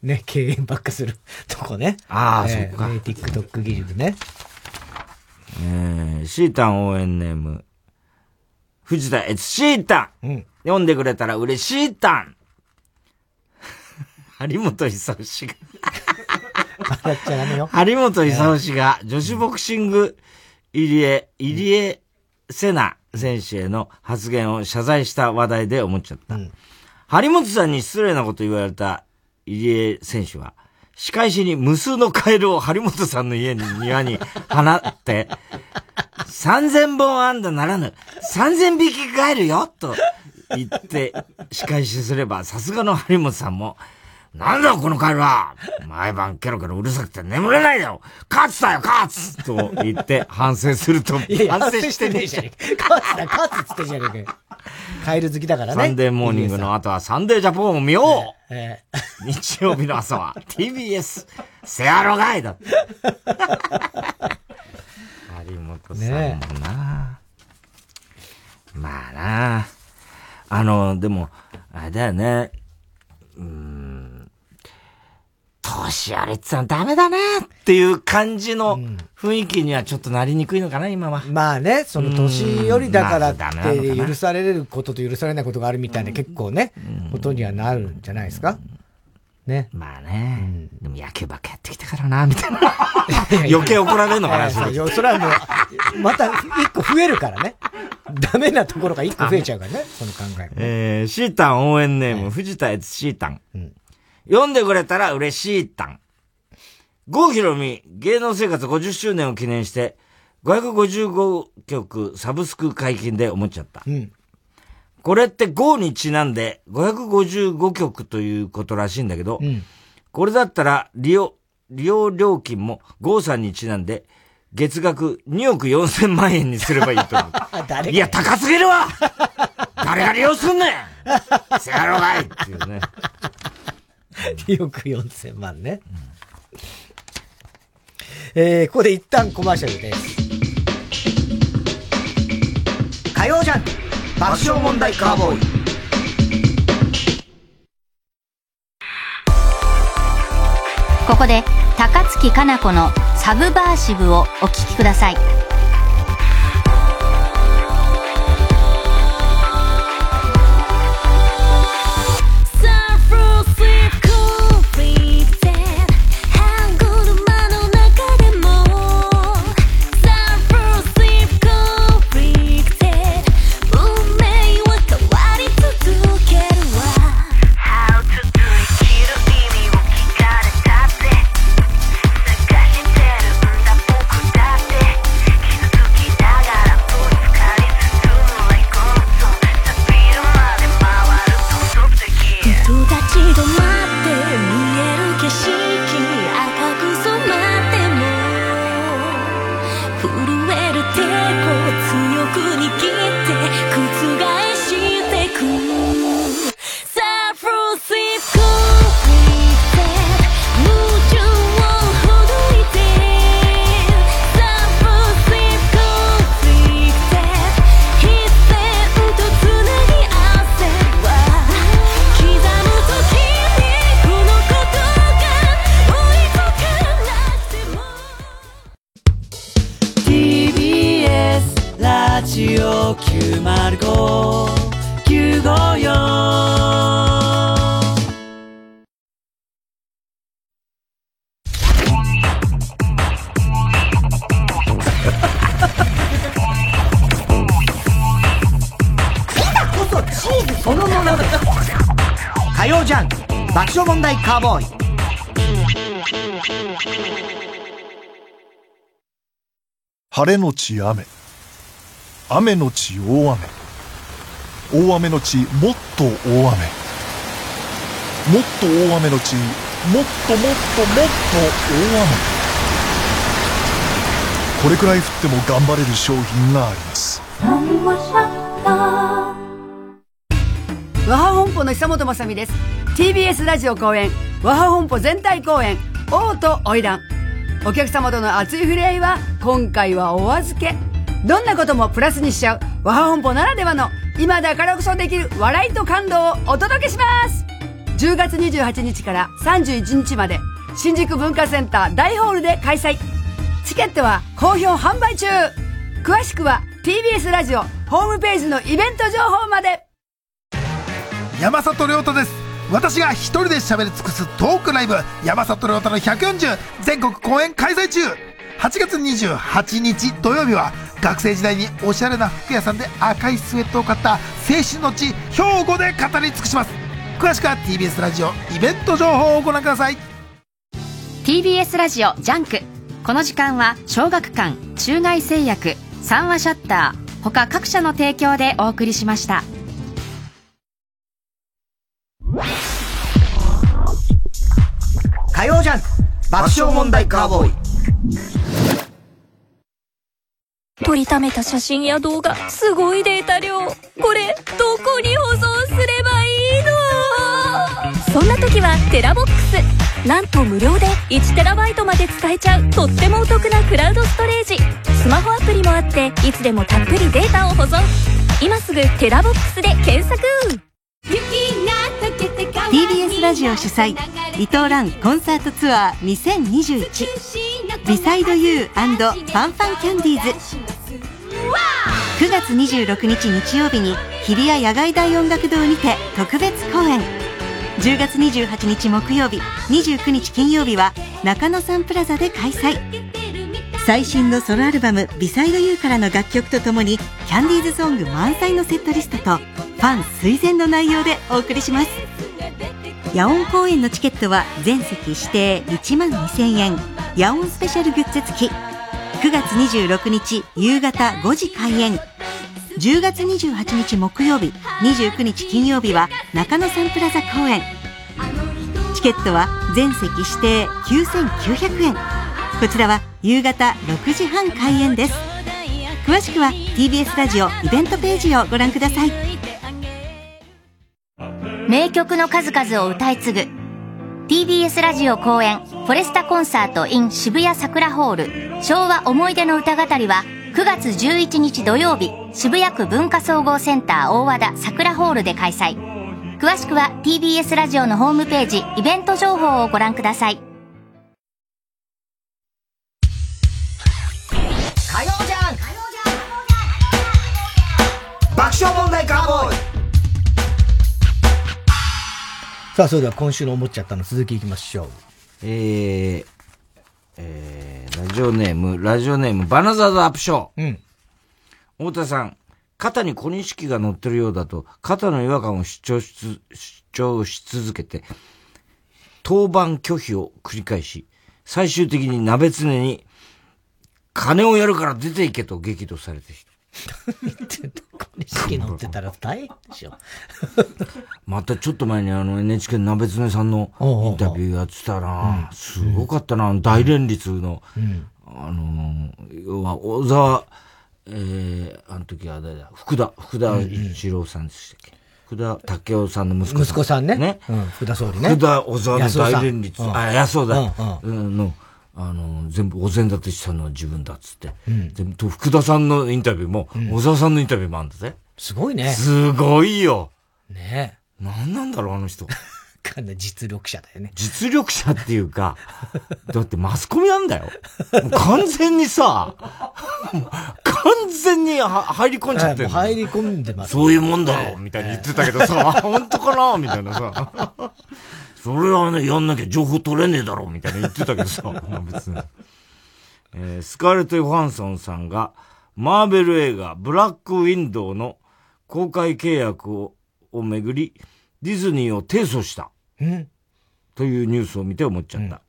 ー、ね、敬遠ばっかするとこね。ああ、えー、そっか。名 TikTok 義塾ね。えー、シータン応援ネーム、藤田悦シータン、うん、読んでくれたら嬉しいたん 張本勲氏が笑っちゃダメよ。張本勲氏が女子ボクシング入江、入江セナ選手への発言を謝罪した話題で思っちゃった。うん、張本さんに失礼なこと言われた入江選手は、仕返しに無数のカエルを張本さんの家に庭に放って、三千本安打ならぬ、三千匹カエルよと言って仕返しすれば、さすがの張本さんも、なんだこのカエルは毎晩ケロケロうるさくて眠れないよ勝つだよ勝つ。と言って反省すると、反省してねえじゃねえか。勝つだ勝つってじゃねえか。カエル好きだからね。サンデーモーニングの後はサンデージャポンを見よう、えー、日曜日の朝は TBS セアロガイだ有本さんもな、ね、まあな。あの、でも、あれだよね。うん。年寄りってのはダメだねっていう感じの雰囲気にはちょっとなりにくいのかな、今は。まあね、その年寄りだからって許されることと許されないことがあるみたいな結構ね、ことにはなるんじゃないですか？ね。まあね。でも野球ばっかやってきたからな、みたいな。余計怒られるのかな、それ。それはもう、また一個増えるからね。ダメなところが一個増えちゃうからね、その考え。えー、シータン応援ネーム、藤田悦シータン。うん読んでくれたら嬉しいたん。郷ひろみ、芸能生活50周年を記念して、555曲サブスク解禁で思っちゃった。うん、これって郷にちなんで555曲ということらしいんだけど、うん、これだったら利用、利用料金も郷さんにちなんで、月額2億4千万円にすればいいと思う。いや、高すぎるわ誰が利用すんねんせやろがいっていうね。2億4000万ね。うん、えー、ここで一旦コマーシャルです。火曜ジャン爆笑問題カーボーイ。ここで高槻かな子のサブバーシブをお聴きください。晴れのち雨。雨のち大雨。大雨のちもっと大雨。もっと大雨のちもっともっともっと大雨。これくらい降っても頑張れる商品があります。和ハ本舗の久本雅美です。TBS ラジオ公演和ハ本舗全体公演王と花魁お客様との熱い触れ合いは今回はお預け。どんなこともプラスにしちゃう。和本舗ならではの今だからこそできる笑いと感動をお届けします。10月28日から31日まで新宿文化センター大ホールで開催。チケットは好評販売中。詳しくは TBS ラジオホームページのイベント情報まで。山里亮太です。私が一人で喋り尽くすトークライブ山里亮太の140全国公演開催中。8月28日土曜日は学生時代におしゃれな服屋さんで赤いスウェットを買った青春の地兵庫で語り尽くします。詳しくは TBS ラジオイベント情報をご覧ください。TBS ラジオ JUNK。この時間は小学館中外製薬三和シャッター他各社の提供でお送りしました。火曜ジャン爆笑問題カーボーイ。撮りためた写真や動画すごいデータ量。これどこに保存すればいいの？そんな時は TeraBox。なんと無料で 1TB まで使えちゃう。とってもお得なクラウドストレージ。スマホアプリもあっていつでもたっぷりデータを保存。今すぐ TeraBox で検索。TBS ラジオ主催離島ランコンサートツアー2021ビサイドユーファンファンキャンディーズ。9月26日日曜日に日比谷野外大音楽堂にて特別公演。10月28日木曜日29日金曜日は中野サンプラザで開催。最新のソロアルバム「ビサイドユーからの楽曲とともにキャンディーズソング満載のセットリストとファン垂涎の内容でお送りします。野音公演のチケットは全席指定1万2000円。野音スペシャルグッズ付き。9月26日夕方5時開演。10月28日木曜日29日金曜日は中野サンプラザ公演。チケットは全席指定9900円。こちらは夕方6時半開演です。詳しくは TBS ラジオイベントページをご覧ください。名曲の数々を歌い継ぐ TBS ラジオ公演フォレスタコンサート in 渋谷桜ホール。昭和思い出の歌語りは9月11日土曜日渋谷区文化総合センター大和田桜ホールで開催。詳しくは TBS ラジオのホームページイベント情報をご覧ください。爆笑問題カーボーイさあ、それでは今週の思っちゃったの続きいきましょう。えー、えー、ラジオネーム、ラジオネーム、バナザードアップショー。うん。太田さん、肩に小錦が乗ってるようだと、肩の違和感を主張し主張し続けて、当番拒否を繰り返し、最終的に鍋常に、金をやるから出ていけと激怒されてきた。小錦乗ってたら大変でしょ。またちょっと前にあの NHK の鍋常さんのインタビューやってたな、すごかったな、大連立の、あの、要は小沢、えー、あの時は誰だ、福田、福田一郎さんでしたっけ、福田武雄さんの息子さん。息子さんね。ね。うん、福田総理ね。福田小沢の大連立。うん、あ、やそうだ。うん、の、あの、全部お膳立てしたのは自分だっつって。うん、全部、福田さんのインタビューも、小沢さんのインタビューもあるんだぜ。すごいね。すごいよ。ね何なんだろう、あの人。実力者だよね。実力者っていうか、だってマスコミなんだよ。完全にさ、完全に入り込んじゃってる、入り込んでます、そういうもんだろみたいに言ってたけどさ、本当かなみたいなさ。それはね、やんなきゃ情報取れねえだろみたいな言ってたけどさ、まあ別に。えー、スカーレット・ヨハンソンさんが、マーベル映画、ブラックウィンドウの公開契約ををめぐり、ディズニーを提訴した。というニュースを見て思っちゃった。うん、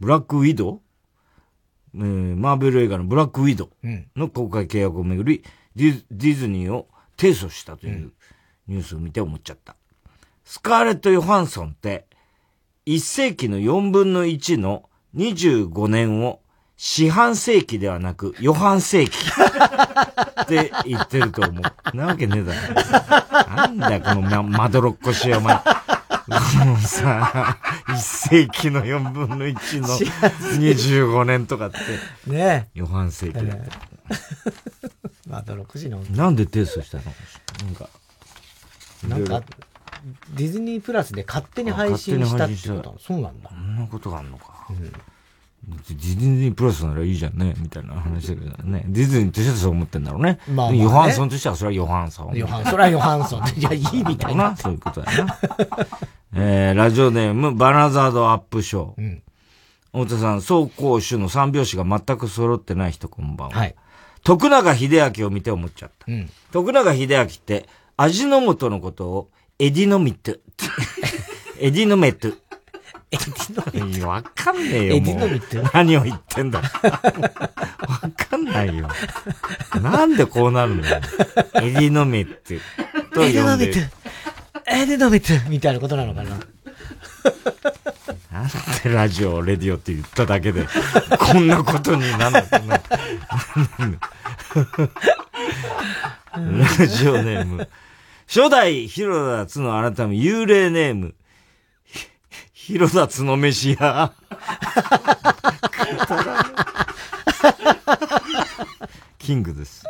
ブラックウィドウ、えー、マーベル映画のブラックウィドウの公開契約をめぐり、ディズニーを提訴したというニュースを見て思っちゃった。スカーレット・ヨハンソンって、1世紀の4分の1の25年を四半世紀ではなく、四半世紀って言ってると思う。なわけねえだろ。なんだよ、このま、まどろっこしいお前。もうさ、一世紀の四分の一の25年とかって。ね四半世紀だ。まどろっこしいの。なんで提訴したの？なんか。なんか、ディズニープラスで勝手に配信したってことそうなんだ。そんなことがあるのか。うんディズニープラスならいいじゃんね、みたいな話だけどね。ディズニーとしてはそう思ってんだろうね。まあ、まあね、ヨハンソンとしてはそれはヨハンソン。ヨハン、それはヨハンソン。いや、いいみたいな。そういうことだな。えー、ラジオネーム、バナザードアップショー。うん。太田さん、走攻守の三拍子が全く揃ってない人こんばんは。はい。徳永英明を見て思っちゃった。うん。徳永英明って、味の素のことを、エディノミット。エディノメット。エディノミわかんねえよ。エディノミって何を言ってんだ。わかんないよ。なんでこうなるのよ。エディノミって。とエディノミって。エディノミってみたいなことなのかな。なんでラジオ、レディオって言っただけで、こんなことになるの。ラジオネーム。初代広田つの改め幽霊ネーム。広田角飯屋。キングです。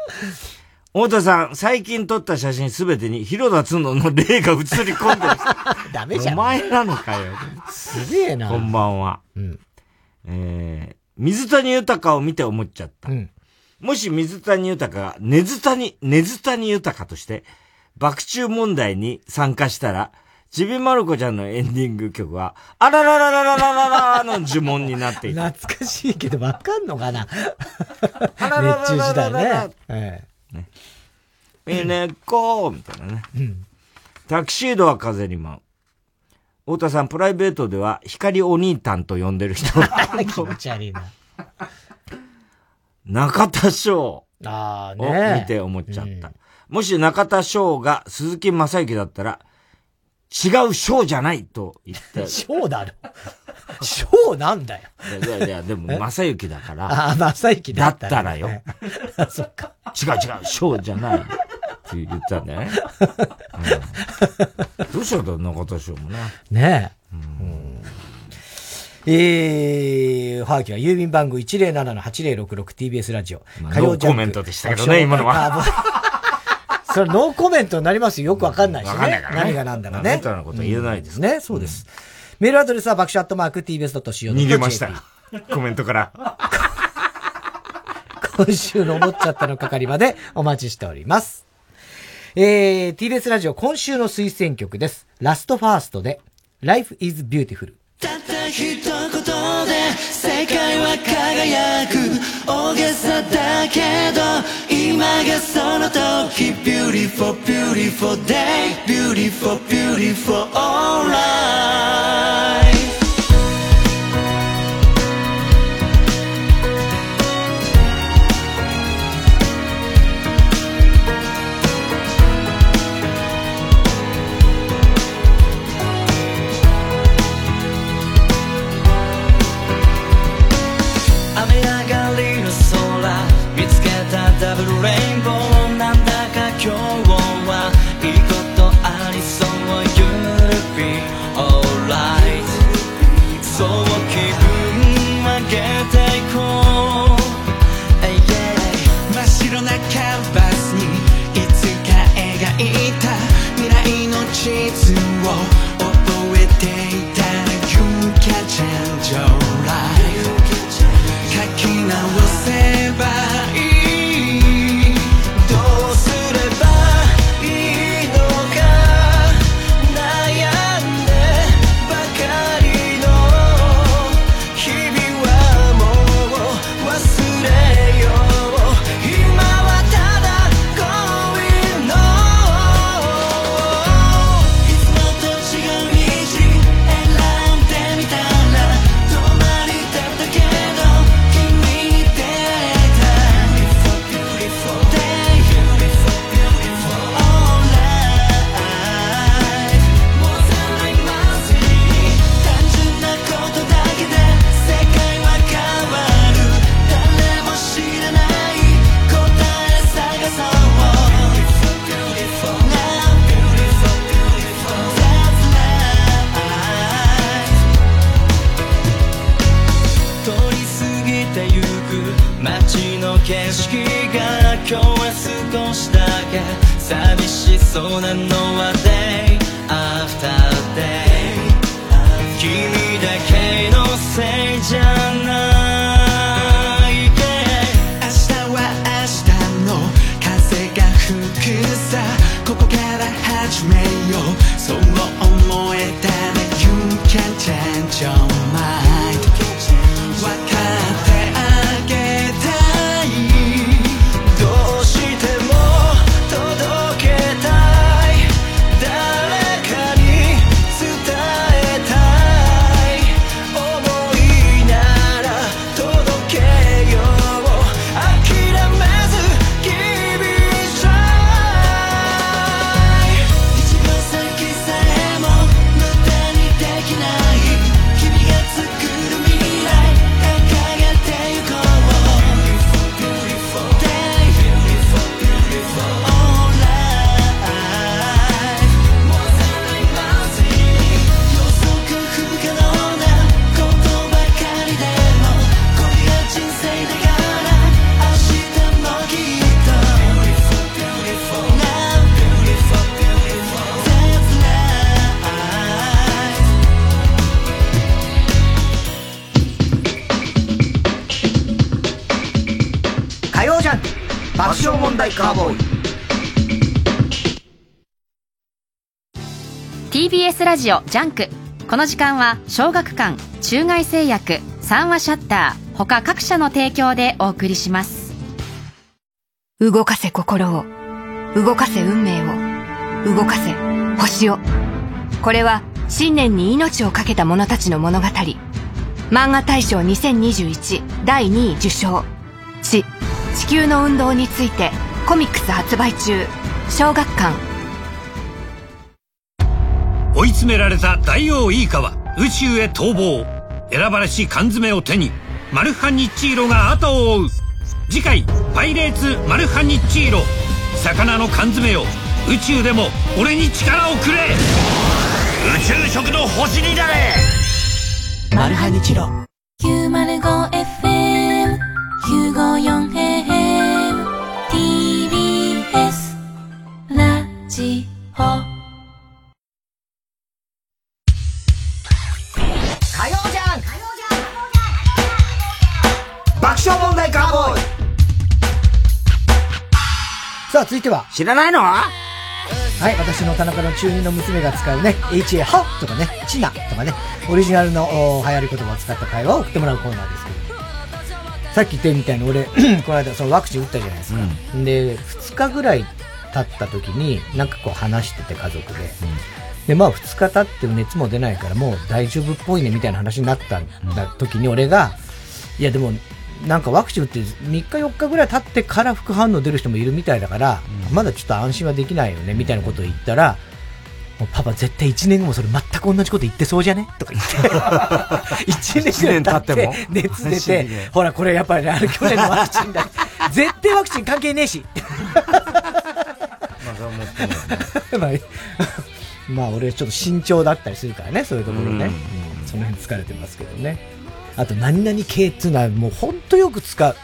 太田さん、最近撮った写真すべてに広田角の霊が映り込んでる。ダメじゃん。お前なのかよ。すげえな。こんばんは。うん。えー、水谷豊を見て思っちゃった。うん。もし水谷豊が根津谷、根津谷豊として、爆中問題に参加したら、ちびまる子ちゃんのエンディング曲は、あららららららららの呪文になっていた。懐かしいけどわかんのかな？熱中時代ね。ええ。ね。えねっこーみたいなね。うん。タキシードは風に舞う。太田さん、プライベートでは、光お兄たんと呼んでる人 気持ち悪いな。中田翔。ああね。を見て思っちゃった。うん、もし中田翔が鈴木正幸だったら、違う章じゃないと言って。章だろ。章なんだよ。いやいや、でも、正幸だから。ああ、正幸だったらよ。あ、そっか。違う違う、章じゃない。って言ったんだよね。うん、どうしようだ、中田翔もな。ねえ。うんえー、はがきは郵便番号 107-8066TBS ラジオ。火曜ジャンコメントでしたけどね、今のは。それノーコメントになりますよ。よくわかんないしね。ね何が何だろうね。みたいなこと言えないですね。そうです。メールアドレスは爆笑アットマーク tbs.co.jp。逃げました。コメントから。今週の思っちゃったの係までお待ちしております。えー、TBS ラジオ今週の推薦曲です。ラストファーストで Life is Beautiful。一言で世界は輝く大げさだけど今がその時 Beautiful beautiful day Beautiful beautiful alright そうなのはカーボーイ。TBS ラジオ JUNK。この時間は小学館中外製薬三和シャッター他各社の提供でお送りします。動かせ心を動かせ運命を動かせ星を。これは信念に命を懸けた者たちの物語。漫画大賞2021第2位受賞。地地球の運動についてコミックス発売中。小学館。追い詰められた大王イーカは宇宙へ逃亡。選ばれし缶詰を手にマルハニッチーロが後を追う。次回「パイレーツマルハニッチーロ」魚の缶詰よ宇宙でも俺に力をくれ。宇宙食の星になれ。マルハニチロ。905FM 954AM TBS ラジオ火曜ジャンク爆笑問題カーボーイさあ、続いては。知らないの？はい、私の田中の中二の娘が使うね、HA はとかね、チナとかね、オリジナルのお流行り言葉を使った会話を送ってもらうコーナーですけど。さっき言ったみたいに俺、この間そのワクチン打ったじゃないですか。で、2日ぐらい経った時に、なんかこう話してて家族で。で、まあ2日経っても熱も出ないからもう大丈夫っぽいねみたいな話になったんだ時に俺が、いやでも、なんかワクチン打って3日4日ぐらい経ってから副反応出る人もいるみたいだから、まだちょっと安心はできないよねみたいなことを言ったら、もうパパ絶対1年後もそれ全く同じこと言ってそうじゃね？とか言って。1年ぐらい経って熱出て、ほらこれやっぱり、あれ去年のワクチンだ。絶対ワクチン関係ねえし。まあ、まあ俺ちょっと慎重だったりするからね、そういうところね。うんその辺疲れてますけどね。あと、何々系っていうのはもうほんとよく使う。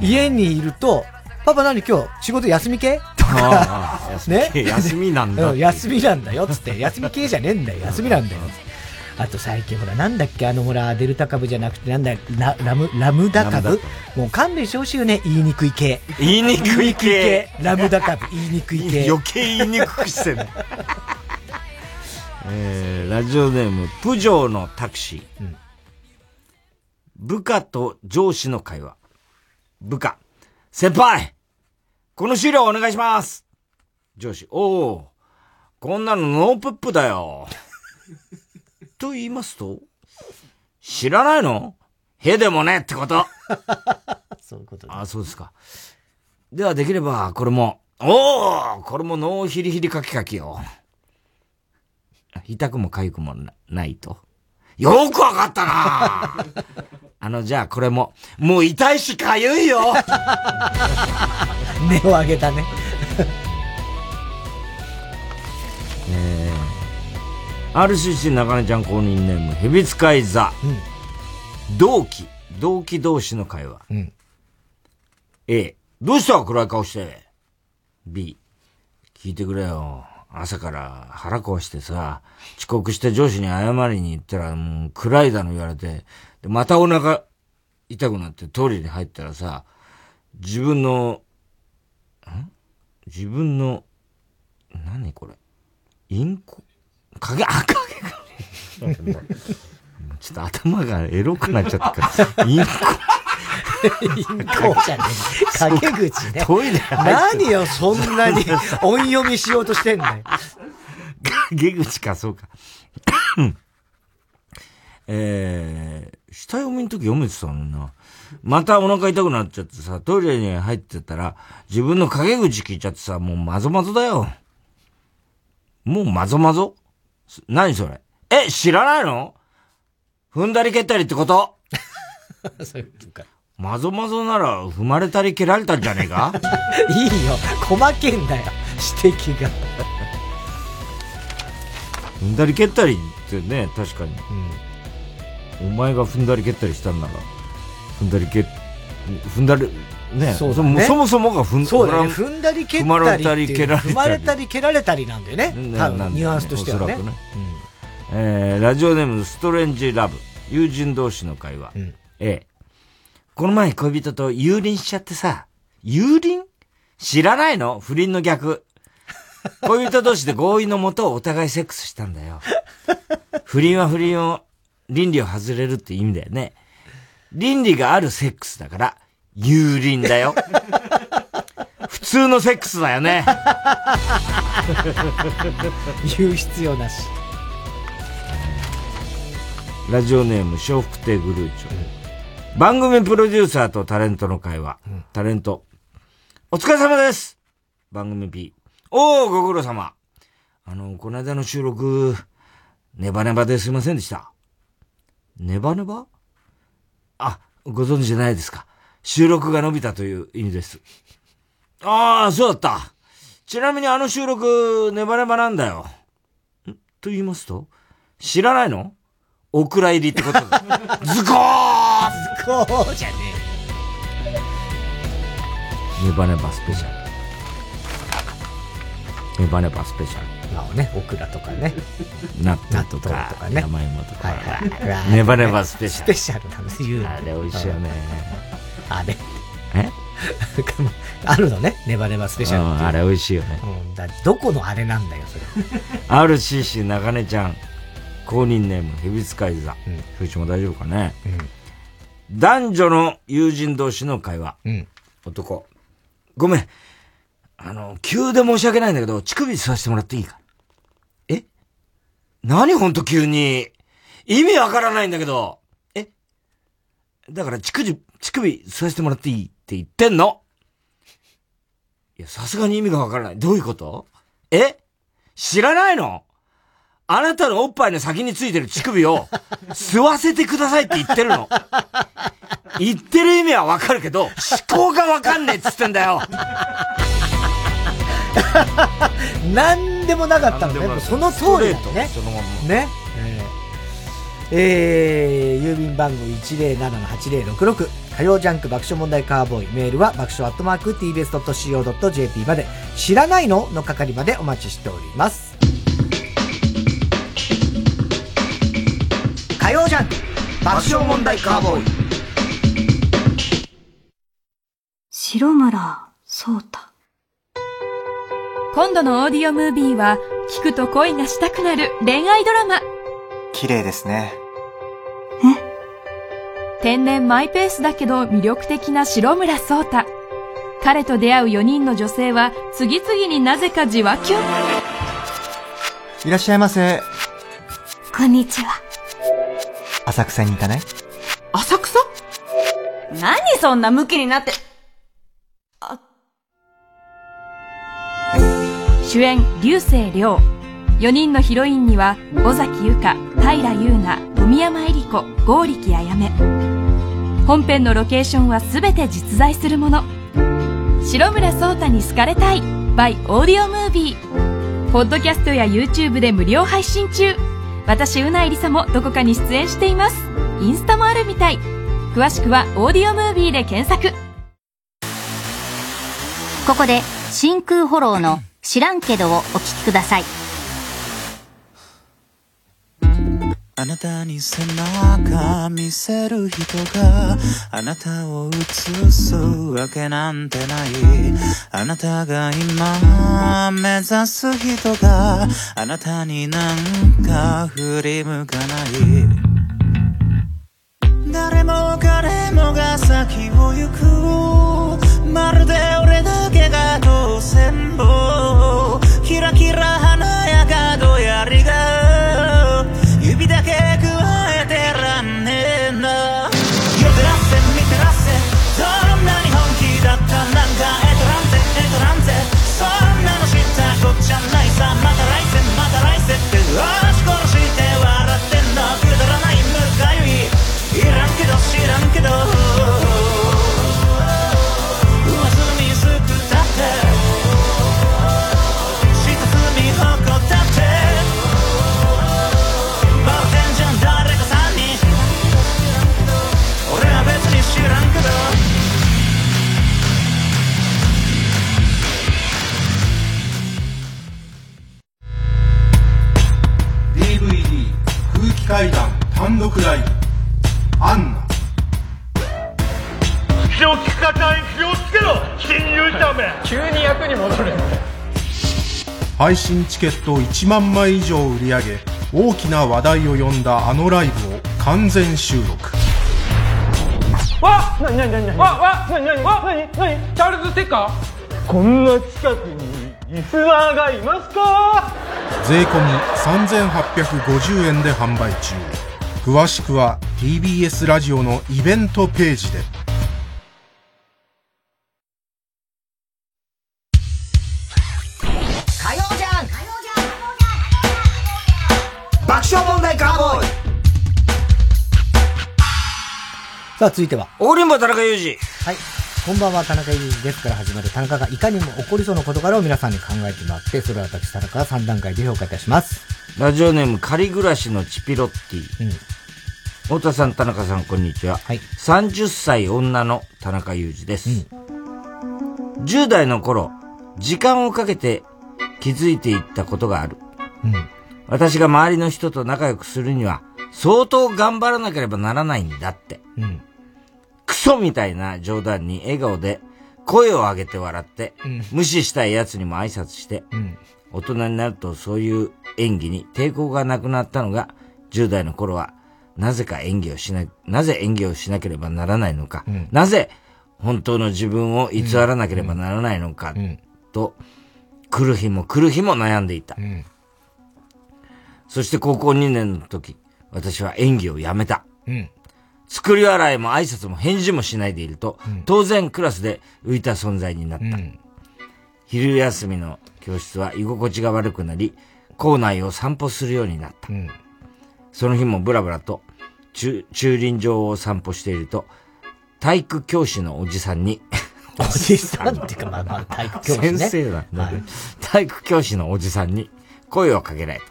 家にいると、パパ何今日仕事休み系？かあ、あ休みなんだう休みなんだよっ、つって。休み系じゃねえんだよ、休みなんだよ。あと最近ほら、なんだっけ、あのほら、デルタ株じゃなくて、なんだ、ララム、ラムダ株もう勘弁してほしいよね、言いにくい系。言いにくい系ラムダ株、言いにくい系。余計言いにくくしてる。えー、ラジオネーム、プジョーのタクシー。うん部下と上司の会話。部下。先輩この資料お願いします上司。おおこんなのノープップだよ。と言いますと知らないの？へでもね？ってこと。そういうことあ、そうですか。ではできれば、これも、おおこれもノーヒリヒリカキカキよ。痛くも痒くもなないと。よくわかったな あの、じゃあこれも、もう痛いし痒いよ根を上げたね。えー、RCC 中根ちゃん公認ネーム、ヘビ使い座。同期、同期同士の会話。うん。A、どうした？暗い顔して。B、聞いてくれよ。朝から腹壊してさ、遅刻して上司に謝りに行ったら、もう暗いだの言われて、で、またお腹痛くなってトイレに入ったらさ、自分の、ん自分の、何これ？インコ？影、あ、影が。ちょっと頭がエロくなっちゃったから、インコ？インコじゃねえ。陰口ね。トイレ何よ、そんなに 音読みしようとしてんだよ。陰口か、そうか。えー、下読みの時読めてたのにな。またお腹痛くなっちゃってさ、トイレに入ってたら、自分の陰口聞いちゃってさ、もうまぞまぞだよ。もうまぞまぞ？何それ？え、知らないの？踏んだり蹴ったりってこと？そういうことか。まぞまぞなら踏まれたり蹴られたんじゃねえか？いいよ。細けんだよ。指摘が。踏んだり蹴ったりってね、確かに。うん、お前が踏んだり蹴ったりしたんなら、踏んだり蹴、踏んだり、ね、そうそねそもそもが踏んそうだね。踏んだり蹴ったり。踏まれたり蹴られたり。踏まれたり蹴られたりなんだよね。多分、ニュアンスとしてはね。ねうん、えー、ラジオネームストレンジラブ。友人同士の会話。うん、A。この前恋人と油輪しちゃってさ、油輪知らないの？不倫の逆。恋人同士で合意のもとお互いセックスしたんだよ。不倫は不倫を、倫理を外れるって意味だよね。倫理があるセックスだから、油輪だよ。普通のセックスだよね。言う必要なし。ラジオネーム、笑福亭グルーチョ。うん、番組プロデューサーとタレントの会話。うん、タレント。お疲れ様です番組 P。おー、ご苦労様。あの、この間の収録、ネバネバですいませんでした。ネバネバ？あ、ご存知じゃないですか。収録が伸びたという意味です。ああ、そうだった。ちなみにあの収録、ネバネバなんだよ。ん？と言いますと？知らないの？お蔵入りってこと ズコーズコーじゃねえ。ネバネバスペシャル。ネバネバスペシャル。まあね、オクラとかね。納豆とか、とかね、山芋とか。はいはい。ネバネバスペシャル。スペシャルなんです言うあれ美味しいよね。あれ。え？あるのね、ネバネバスペシャルあれ美味しいよね。うん、だどこのあれなんだよ、それ。RCC 中根ちゃん。公認ネーム、蛇使い座。うん。風一も大丈夫かね？うん。男女の友人同士の会話。うん。男。ごめん。あの、急で申し訳ないんだけど、乳首吸わせてもらっていいか？え？何ほんと急に？意味わからないんだけど。え？だから乳首、乳首吸わせてもらっていい？って言ってんの？いや、さすがに意味がわからない。どういうこと？え？知らないの？あなたのおっぱいの先についてる乳首を吸わせてくださいって言ってるの。言ってる意味はわかるけど、思考がわかんねえっつってんだよ。なんでもなかったのね。その通りだね。そのまま。ね。えー、郵便番号107-8066火曜ジャンク爆笑問題カーボーイメールは爆笑アットマーク tbs.co.jp まで知らないのの係までお待ちしております火曜ジャンク爆笑問題カーボーイ白村聡太今度のオーディオムービーは聞くと恋がしたくなる恋愛ドラマ。綺麗ですね。え？天然マイペースだけど魅力的な白村聡太。彼と出会う4人の女性は次々になぜかじわきゅんいらっしゃいませ。こんにちは。浅草に行かない？浅草？何そんなムキになって。あ、主演、流星涼。4人のヒロインには、尾崎由香、平優奈、富山恵里子、剛力あやめ。本編のロケーションはすべて実在するもの。白村聡太に好かれたい by オーディオムービー。ポッドキャストや YouTube で無料配信中。私、うないりさもどこかに出演しています。インスタもあるみたい。詳しくはオーディオムービーで検索。ここで真空フォローの知らんけどをお聞きください。あなたに背中見せる人があなたを映すわけなんてない。あなたが今目指す人があなたになんか振り向かない。誰も彼もが先を行く。まるで俺だけが当選をキラキラ階段単独ライブ。アンナ。口を聞く方に気をつけろ新入社め。急に役に戻る。配信チケット1万枚以上売り上げ大きな話題を呼んだあのライブを完全収録。わなになになになに？わわなになに？わなになに？チャールズ・テッカー？こんな近くに？リスナーがいますか？税込3850円で販売中詳しくは TBS ラジオのイベントページで火曜じゃん爆笑問題カーボーイさあ、続いては。オーリンバ田中裕二。はい。こんばんは、田中裕二ですから始まる田中がいかにも起こりそうな事柄を皆さんに考えてもらって、それを私、田中が3段階で評価いたします。ラジオネーム、仮暮らしのチピロッティ。太田さん、田中さん、こんにちは。30歳女の田中裕二です。10代の頃、時間をかけて気づいていったことがある。私が周りの人と仲良くするには、相当頑張らなければならないんだって。うん。クソみたいな冗談に笑顔で声を上げて笑って、うん無視したい奴にも挨拶して、うん。大人になるとそういう演技に抵抗がなくなったのが、10代の頃は、なぜか演技をしな、なぜ演技をしなければならないのか、うんなぜ本当の自分を偽らなければならないのか、と、来る日も来る日も悩んでいた。そして高校2年の時、私は演技をやめた。うん。作り笑いも挨拶も返事もしないでいると、当然クラスで浮いた存在になった。昼休みの教室は居心地が悪くなり、校内を散歩するようになった。その日もブラブラと駐駐輪場を散歩していると、体育教師のおじさんに、おじさんっていうか、まあまあ、体育教師ね。先生なんだ、はい体育教師のおじさんに声をかけられた。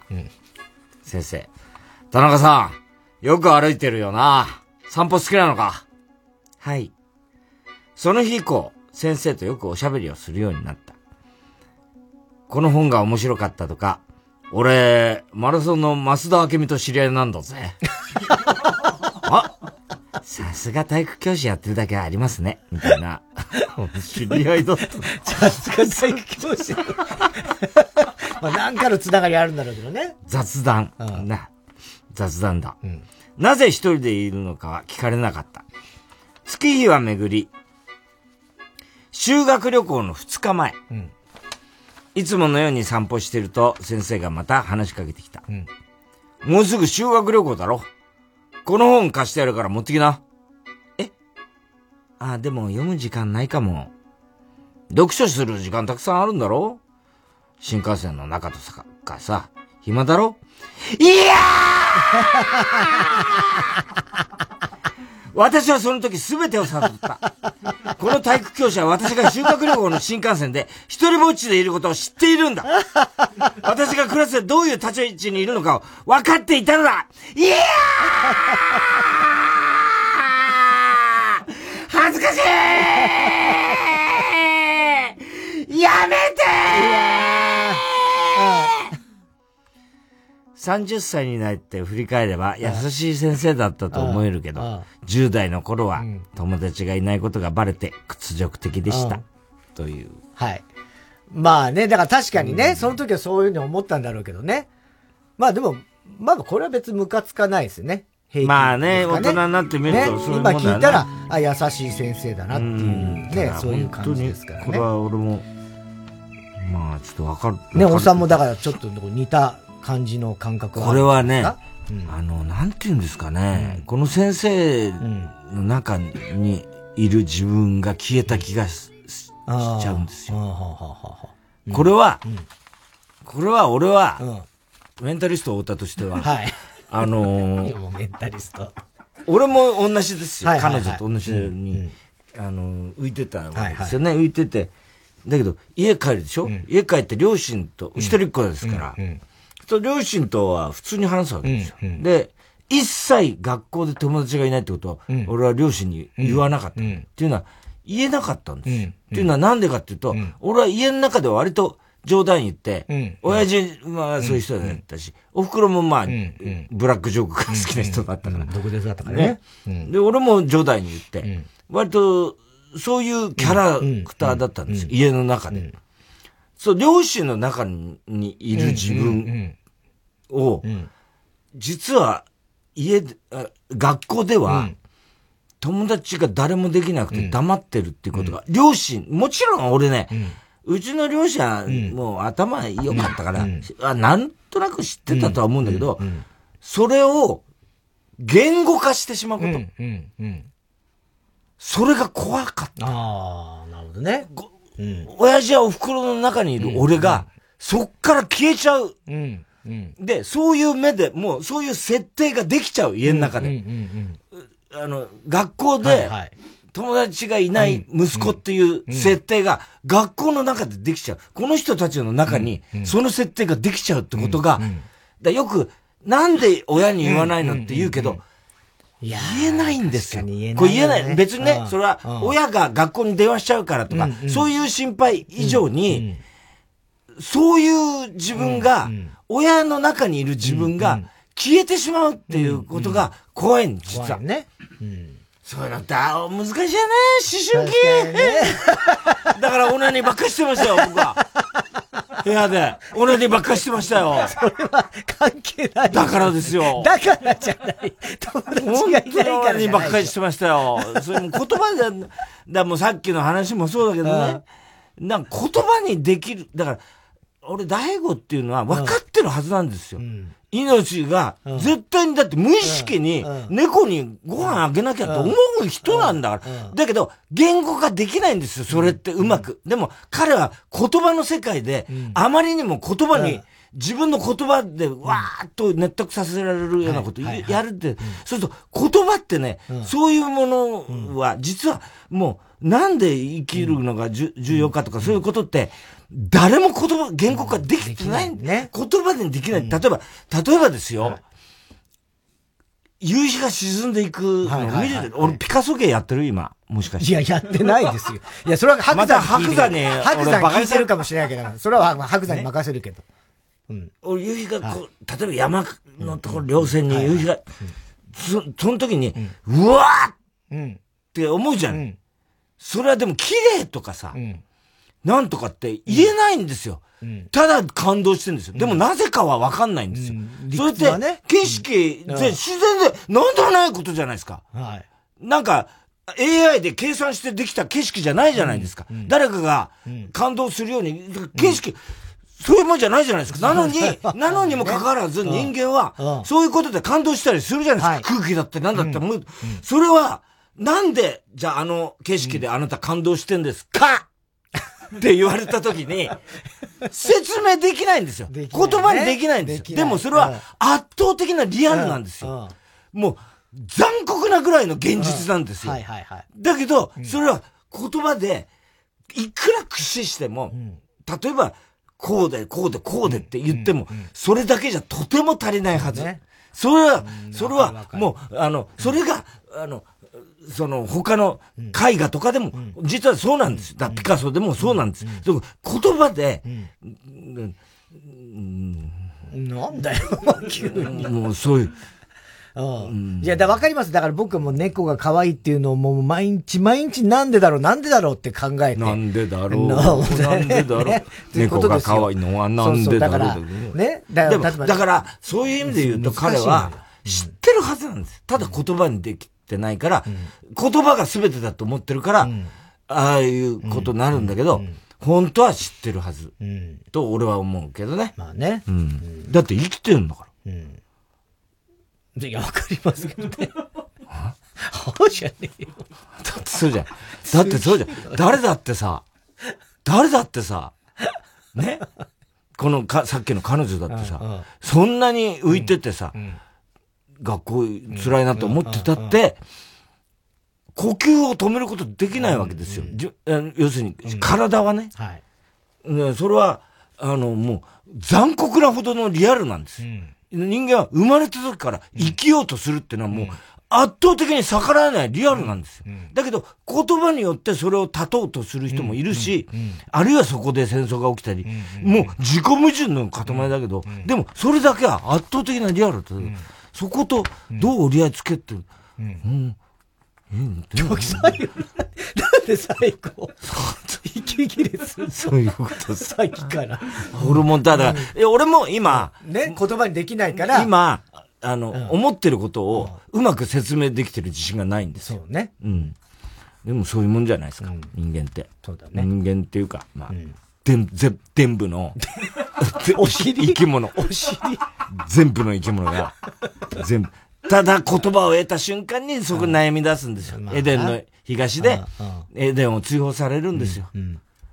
先生、田中さん、よく歩いてるよな。散歩好きなのか？はい。その日以降、先生とよくおしゃべりをするようになった。この本が面白かったとか、俺、マラソンの増田明美と知り合いなんだぜ。あさすが体育教師やってるだけありますね。みたいな。知り合いだった。さすが体育教師。まあ、なんかのつながりあるんだろうけどね。雑談。な。雑談だ。なぜ一人でいるのかは聞かれなかった。月日は巡り、修学旅行の二日前。いつものように散歩してると、先生がまた話しかけてきた。もうすぐ修学旅行だろこの本貸してやるから持ってきな。え？あ、でも読む時間ないかも。読書する時間たくさんあるんだろ新幹線の中とかかさ、暇だろいや 私はその時全てを悟った。この体育教師は私が修学旅行の新幹線で一人ぼっちでいることを知っているんだ。私がクラスでどういう立ち位置にいるのかを分かっていたのだ。いや 恥ずかしい!やめて30歳になって振り返れば優しい先生だったと思えるけど、10代の頃は友達がいないことがバレて屈辱的でした。という。はい。まあね、だから確かにね、その時はそういうふうに思ったんだろうけどね。まあでも、まあこれは別にムカつかないですよね。ねまあね、大人になってみるとそういうもんだ、ね、今聞いたら、あ、優しい先生だなっていうね、そういう感じですからね。これは俺も、まあちょっとわかる。ね、おさんもだからちょっと似た感じの感覚これはね、うん、あの、なんて言うんですかね、うん、この先生の中にいる自分が消えた気がしちゃうんですよ。これは、これは俺は、メンタリスト太田としては、はい、あのー、メンタリスト。俺も同じですよ。彼女と同じに、あの浮いてたわけですよね。浮いてて。だけど、家帰るでしょ、家帰って両親と、一人っ子ですから、と両親とは普通に話すわけですよ。で、一切学校で友達がいないってことは、俺は両親に言わなかった。っていうのは、言えなかったんです。っていうのはなんでかっていうと、俺は家の中では割と冗談言って、うん、親父はそういう人だったし、お袋もまあ、ブラックジョークが好きな人だったから。毒舌だったからね。で、俺も冗談に言って、割と、そういうキャラクターだったんですよ、家の中で。そう、両親の中にいる自分を、実は、家で、学校では、友達が誰もできなくて黙ってるっていうことが、両親、もちろん俺ね、うちの両親、もう頭良かったから、あ、なんとなく知ってたとは思うんだけど、それを言語化してしまうこと。それが怖かった。ああ、なるほどね。うん、親父はお袋の中にいる俺が、そっから消えちゃう。うん。うん、で、そういう目で、もうそういう設定ができちゃう、家の中で。あの、学校で、はいはい。友達がいない息子っていう設定が学校の中でできちゃう。この人たちの中にその設定ができちゃうってことが、だよく、なんで親に言わないのって言うけど、言えないんですよ。これ言えない。別にね、それは親が学校に電話しちゃうからとか、そういう心配以上に、そういう自分が、親の中にいる自分が消えてしまうっていうことが怖いんです、実は。ね。そういうのって難しいよね、思春期。ね、だからオナニーばっかりしてましたよ、僕は。部屋で。オナニーばっかりしてましたよ。それは関係ない。だからですよ。だからじゃない。友達がいないからオナニーばっかりしてましたよ。それも言葉で、だもうさっきの話もそうだけどね。なんか言葉にできる。だから、俺、大悟っていうのは分かってるはずなんですよ。うん。命が、絶対にだって無意識に猫にご飯あげなきゃと思う人なんだから。だけど、言語化できないんですよ、それって。うまく。でも、彼は言葉の世界で、あまりにも言葉に、自分の言葉でわーっと納得させられるようなことやるって、そうすると言葉ってね、そういうものは実はもうなんで生きるのが重要かとかそういうことって、誰も言葉、言語化できてない。ね、言葉でできない。例えば、例えばですよ。夕日が沈んでいくの俺ピカソ芸やってる今。もしかして。いや、やってないですよ。いや、それは白山白山に。白山聞いてるかもしれないけど、それは白山に任せるけど。うん。俺、夕日がこう、例えば山のところ、稜線に夕日が、そ、その時に、うわーって思うじゃん。それはでも綺麗とかさ、なんとかって言えないんですよ。うん、ただ感動してるんですよ。でもなぜかはわかんないんですよ。うん、それって、ね、景色、うん、自然で、なんでもないことじゃないですか。はい、なんか、AI で計算してできた景色じゃないじゃないですか。誰かが感動するように、景色、そういうもんじゃないじゃないですか。なのに、なのにもかかわらず人間は、そういうことで感動したりするじゃないですか。空気だって何だって思う。それは、なんで、じゃああの景色であなた感動してんですか？って言われた時に、説明できないんですよ。言葉にできないんですよ。でもそれは圧倒的なリアルなんですよ。もう残酷なぐらいの現実なんですよ。だけど、それは言葉で、いくら駆使しても、例えば、こうで、こうで、こうでって言っても、それだけじゃとても足りないはず。それは、それは、もう、あの、それが、あの、その他の絵画とかでも、実はそうなんです。だピカソでもそうなんです。言葉で、なんだよ、急に。もうそういう。うん。いや、だ、わかります。だから僕はもう猫が可愛いっていうのをもう毎日毎日なんでだろう、なんでだろうって考えて。なんでだろう。なんでだろう。猫が可愛いのはなんでだろう。ね。だから、だから、そういう意味で言うと彼は知ってるはずなんです。ただ言葉にできてないから、言葉が全てだと思ってるから、ああいうことになるんだけど、本当は知ってるはず。と俺は思うけどね。まあね。うん。だって生きてるんだから。うん。いや、わかりますけどね。はあじゃねえよ。だってそうじゃん。だってそうじゃん。誰だってさ、誰だってさ、ね？このか、さっきの彼女だってさ、そんなに浮いててさ、学校辛いなと思ってたって、呼吸を止めることできないわけですよ。要するに、体はね。はい。それは、あの、もう、残酷なほどのリアルなんです。人間は生まれた時から生きようとするっていうのはもう、圧倒的に逆らえないリアルなんですよ。だけど、言葉によってそれを断とうとする人もいるし、あるいはそこで戦争が起きたり、もう自己矛盾の塊だけど、でもそれだけは圧倒的なリアルだ、そことどう折り合いつけて、うん。うん、最後、なんで最後、息切れするそういうことさっきから。ホルモンただ、うん、俺も今、ね、言葉にできないから。今、あの、うん、思ってることをうまく説明できてる自信がないんですよ。そうね。うん。でもそういうもんじゃないですか、うん、人間って。そうだね。人間っていうか、まあ、うん、でん、ぜ、全部の、お尻生き物。お尻全部の生き物が、全部。ただ言葉を得た瞬間にそこ悩み出すんですよ。エデンの東で、エデンを追放されるんですよ。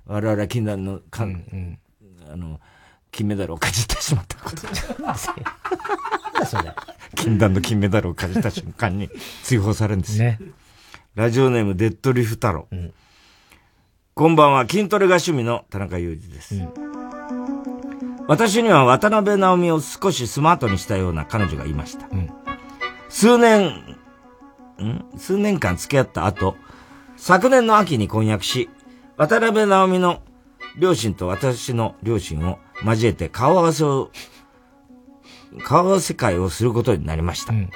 我々は禁断の、かん、あの、金メダルをかじってしまったこと。それ。禁断の金メダルをかじった瞬間に追放されるんですよ。ね、ラジオネームデッドリフ太郎。うん、こんばんは、筋トレが趣味の田中裕二です。うん、私には渡辺直美を少しスマートにしたような彼女がいました。うん数年、ん？数年間付き合った後、昨年の秋に婚約し、渡辺直美の両親と私の両親を交えて顔合わせを、顔合わせ会をすることになりました。うん、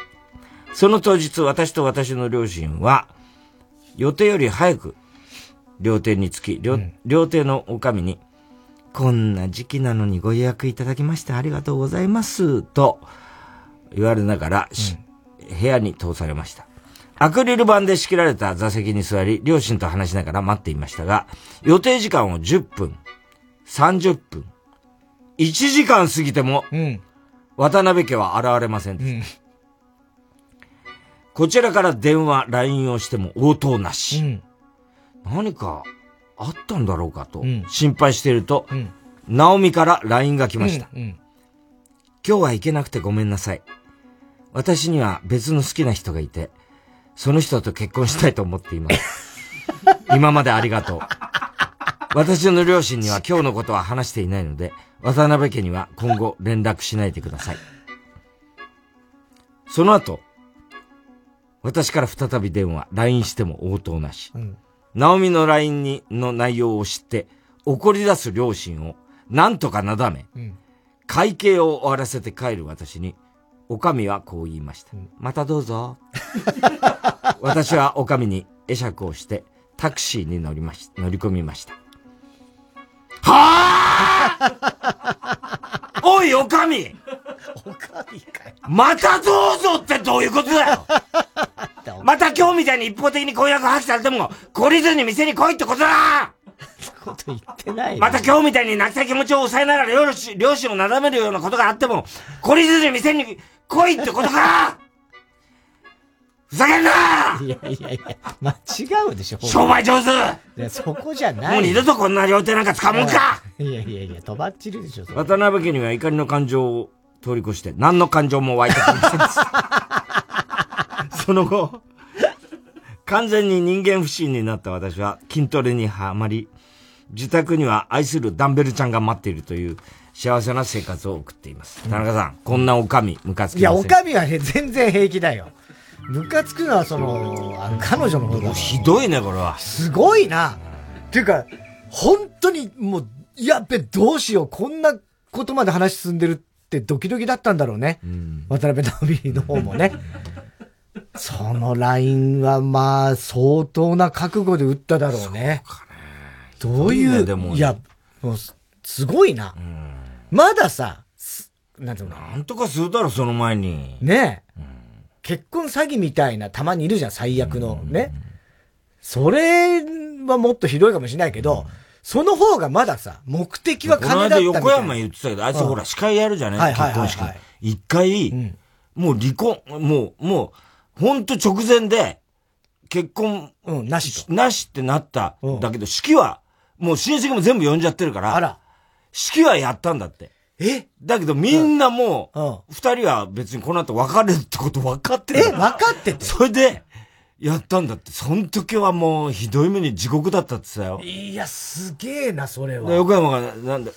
その当日、私と私の両親は、予定より早く、料亭に着き、料,、料亭のお上に、こんな時期なのにご予約いただきましてありがとうございます、と言われながら、うん部屋に通されました。アクリル板で仕切られた座席に座り、両親と話しながら待っていましたが、予定時間を10分、30分、1時間過ぎても、うん、渡辺家は現れませんでした。うん、こちらから電話、LINE をしても応答なし。うん、何かあったんだろうかと心配していると、直美から LINE が来ました。今日は行けなくてごめんなさい。私には別の好きな人がいて、その人と結婚したいと思っています。今までありがとう。私の両親には今日のことは話していないので、渡辺家には今後連絡しないでください。その後、私から再び電話、LINE しても応答なし。うん、ナの LINE に、の内容を知って、怒り出す両親を、なんとかなだめ、うん、会計を終わらせて帰る私に、おかみはこう言いました。またどうぞ。私はおかみに会釈をしてタクシーに乗りまし、乗り込みました。はあおい、おかみおかみかよ。またどうぞってどういうことだよまた今日みたいに一方的に婚約破棄されても、懲りずに店に来いってことだこと言ってないまた今日みたいに泣きたい気持ちを抑えながら両親両親をなだめるようなことがあっても、懲りずに店に来いってことかふざけんないやいやいや、間違うでしょ。商売上手いや、そこじゃない。もう二度とこんな料亭なんか使うもんかいやいやいや、とばっちりでしょ、渡辺家には怒りの感情を通り越して、何の感情も湧いてきませんでした。その後、完全に人間不信になった私は筋トレにはまり、自宅には愛するダンベルちゃんが待っているという幸せな生活を送っています。田中さん、こんなおかみ、ムカつきいや、おかみは全然平気だよ。ムカつくのはその、あの彼女の方だ。ひどいね、これは。すごいな。っていうか、本当にもう、やっべ、どうしよう、こんなことまで話進んでるってドキドキだったんだろうね。うん、渡辺直美の方もね。そのラインはまあ、相当な覚悟で打っただろうね。ねどういう、いや、もう、すごいな。うん、まださ、なんなんとかするだろ、その前に。ねえ、うん、結婚詐欺みたいな、たまにいるじゃん、最悪の。ね。それはもっとひどいかもしれないけど、その方がまださ、目的は金だったみたいな。横山言ってたけど、あいつほら、司会やるじゃね、結婚式。一回、もう離婚、もう、もう、ほんと直前で、結婚、うん、なしと。なしってなった。だけど、式は、もう親戚も全部呼んじゃってるから、あら。式はやったんだって。え？だけどみんなもう、二人は別にこの後別れるってこと分かってる。え分かってて？それで、やったんだって。その時はもうひどい目に地獄だったってさよ。いや、すげえな、それは。横山が、なんだ、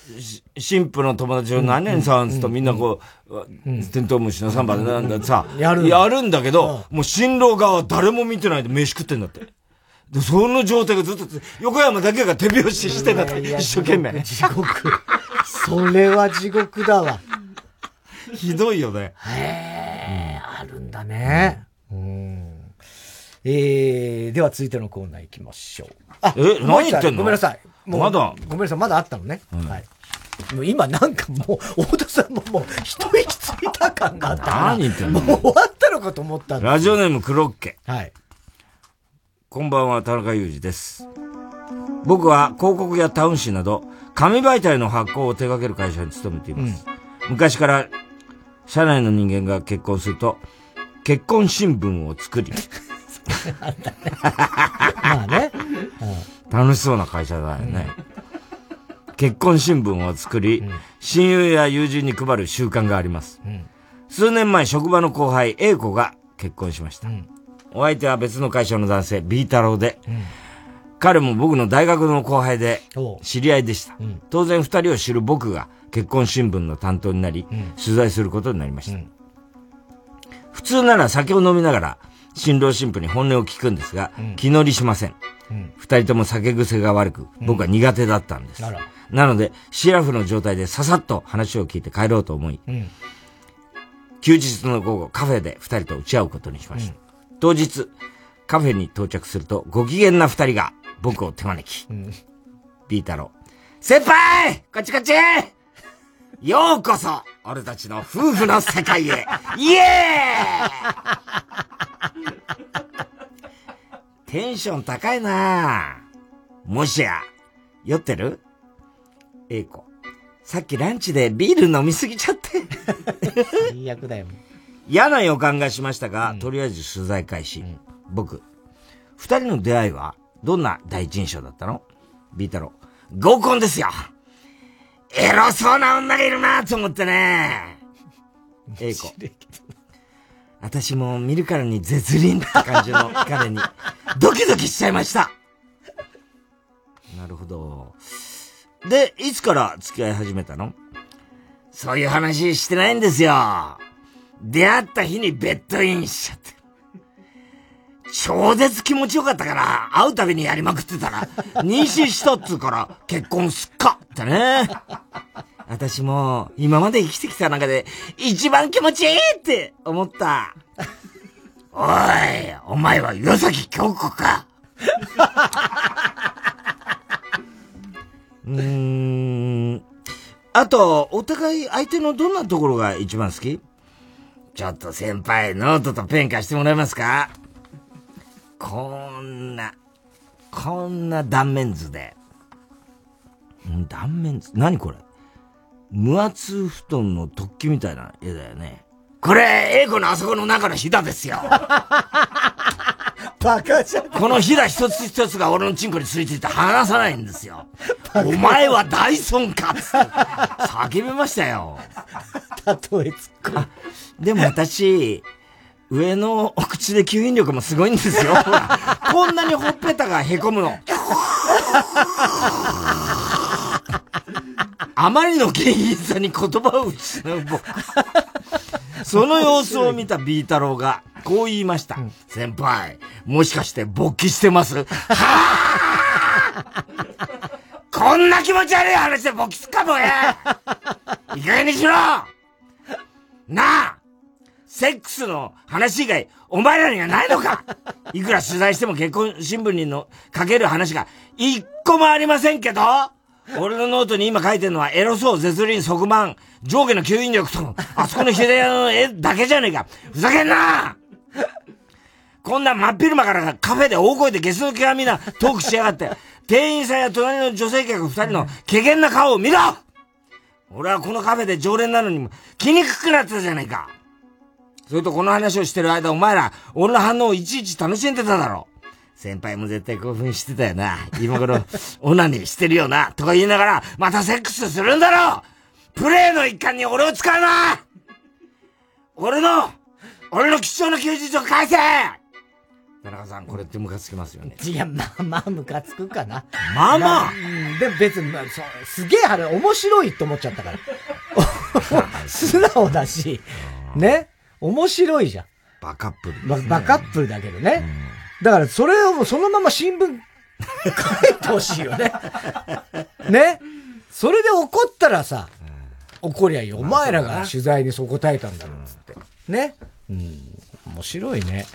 神父の友達を何々さんつとみんなこう、テントウムシのサンバでなんださ、やる。やるんだけど、もう新郎側は誰も見てないで飯食ってんだって。で、その状態がずっと、横山だけが手拍子してたって、一生懸命。地獄。それは地獄だわ。ひどいよね。へえ、あるんだね。うん。えー、では続いてのコーナー行きましょう。あ、え、何言ってんの？ごめんなさい。まだ？ごめんなさい、まだあったのね。はい。もう今なんかもう、太田さんももう一息ついた感があった何言ってんの？もう終わったのかと思ったラジオネームクロッケ。はい。こんばんは、田中裕二です。僕は広告やタウン誌など、紙媒体の発行を手掛ける会社に勤めています。うん、昔から、社内の人間が結婚すると、結婚新聞を作り、まあね、うん、楽しそうな会社だよね。うん、結婚新聞を作り、親友や友人に配る習慣があります。数年前、職場の後輩、A 子が結婚しました。お相手は別の会社の男性、B 太郎で、うん、彼も僕の大学の後輩で、知り合いでした。うん、当然二人を知る僕が結婚新聞の担当になり、うん、取材することになりました。普通なら酒を飲みながら、新郎新婦に本音を聞くんですが、気乗りしません。二人とも酒癖が悪く、僕は苦手だったんです。なので、シラフの状態でささっと話を聞いて帰ろうと思い、休日の午後、カフェで二人と打ち合うことにしました。当日、カフェに到着すると、ご機嫌な二人が僕を手招き。うん、ビータロー。先輩!こっちこっち!ようこそ俺たちの夫婦の世界へ。イエーイ テンション高いなもしや、酔ってる？えいこ。さっきランチでビール飲みすぎちゃって。最悪だよ。嫌な予感がしましたが、うん、とりあえず取材開始。うん、僕、二人の出会いは、どんな第一印象だったの？ビータロー。合コンですよエロそうな女がいるなと思ってね。エイコ。私も見るからに絶倫って感じの彼に、ドキドキしちゃいました。なるほど。で、いつから付き合い始めたの？そういう話してないんですよ。出会った日にベッドインしちゃって。超絶気持ちよかったから、会うたびにやりまくってたら、妊娠したっつうから結婚すっかってね。私も、今まで生きてきた中で、一番気持ちいいって思った。おい、お前は岩崎京子か。うーん。あと、お互い相手のどんなところが一番好き？ちょっと先輩、ノートとペン貸してもらえますか？こんな、こんな断面図で。断面図？何これ？無圧布団の突起みたいな絵だよね。これ、英子のあそこの中のひだですよ。バカじゃん。このひだ一つ一つが俺のチンコについていて離さないんですよ。お前はダイソンかつって叫びましたよ。例え突っ。でも私、上のお口で吸引力もすごいんですよ。こんなにほっぺたがへこむの。あまりの芸人さんに言葉を失う僕。その様子を見たビー太郎が、こう言いました。うん、先輩、もしかして勃起してます？はあこんな気持ち悪い話で勃起すかもや。いい加減にしろ！なあセックスの話以外、お前らにはないのか！いくら取材しても結婚新聞にの書ける話が一個もありませんけど俺のノートに今書いてるのはエロそう、絶倫、側満、上下の吸引力と、あそこの左の絵だけじゃねえか。ふざけんなこんな真っ昼間からカフェで大声でゲスの極みなトークしやがって、店員さんや隣の女性客二人の怪げな顔を見ろ俺はこのカフェで常連なのに気にくくなってたじゃないか。それとこの話をしてる間お前ら、俺の反応をいちいち楽しんでただろ。先輩も絶対興奮してたよな。今頃、オナニーしてるよな。とか言いながら、またセックスするんだろプレイの一環に俺を使うな俺の、俺の貴重な休日を返せ田中さん、これってムカつきますよね。いや、まあまあムカつくかな。まあまあ、でも別に、まあ、そうすげえあれ面白いって思っちゃったから。素直だし、ね？面白いじゃん。バカップル、ね、ババカップルだけどね。うん、だからそれをそのまま新聞書いてほしいよね。ね。それで怒ったらさ、怒りゃいい。お前らが取材にそう答えたんだろうつって。ね。うん。面白いね。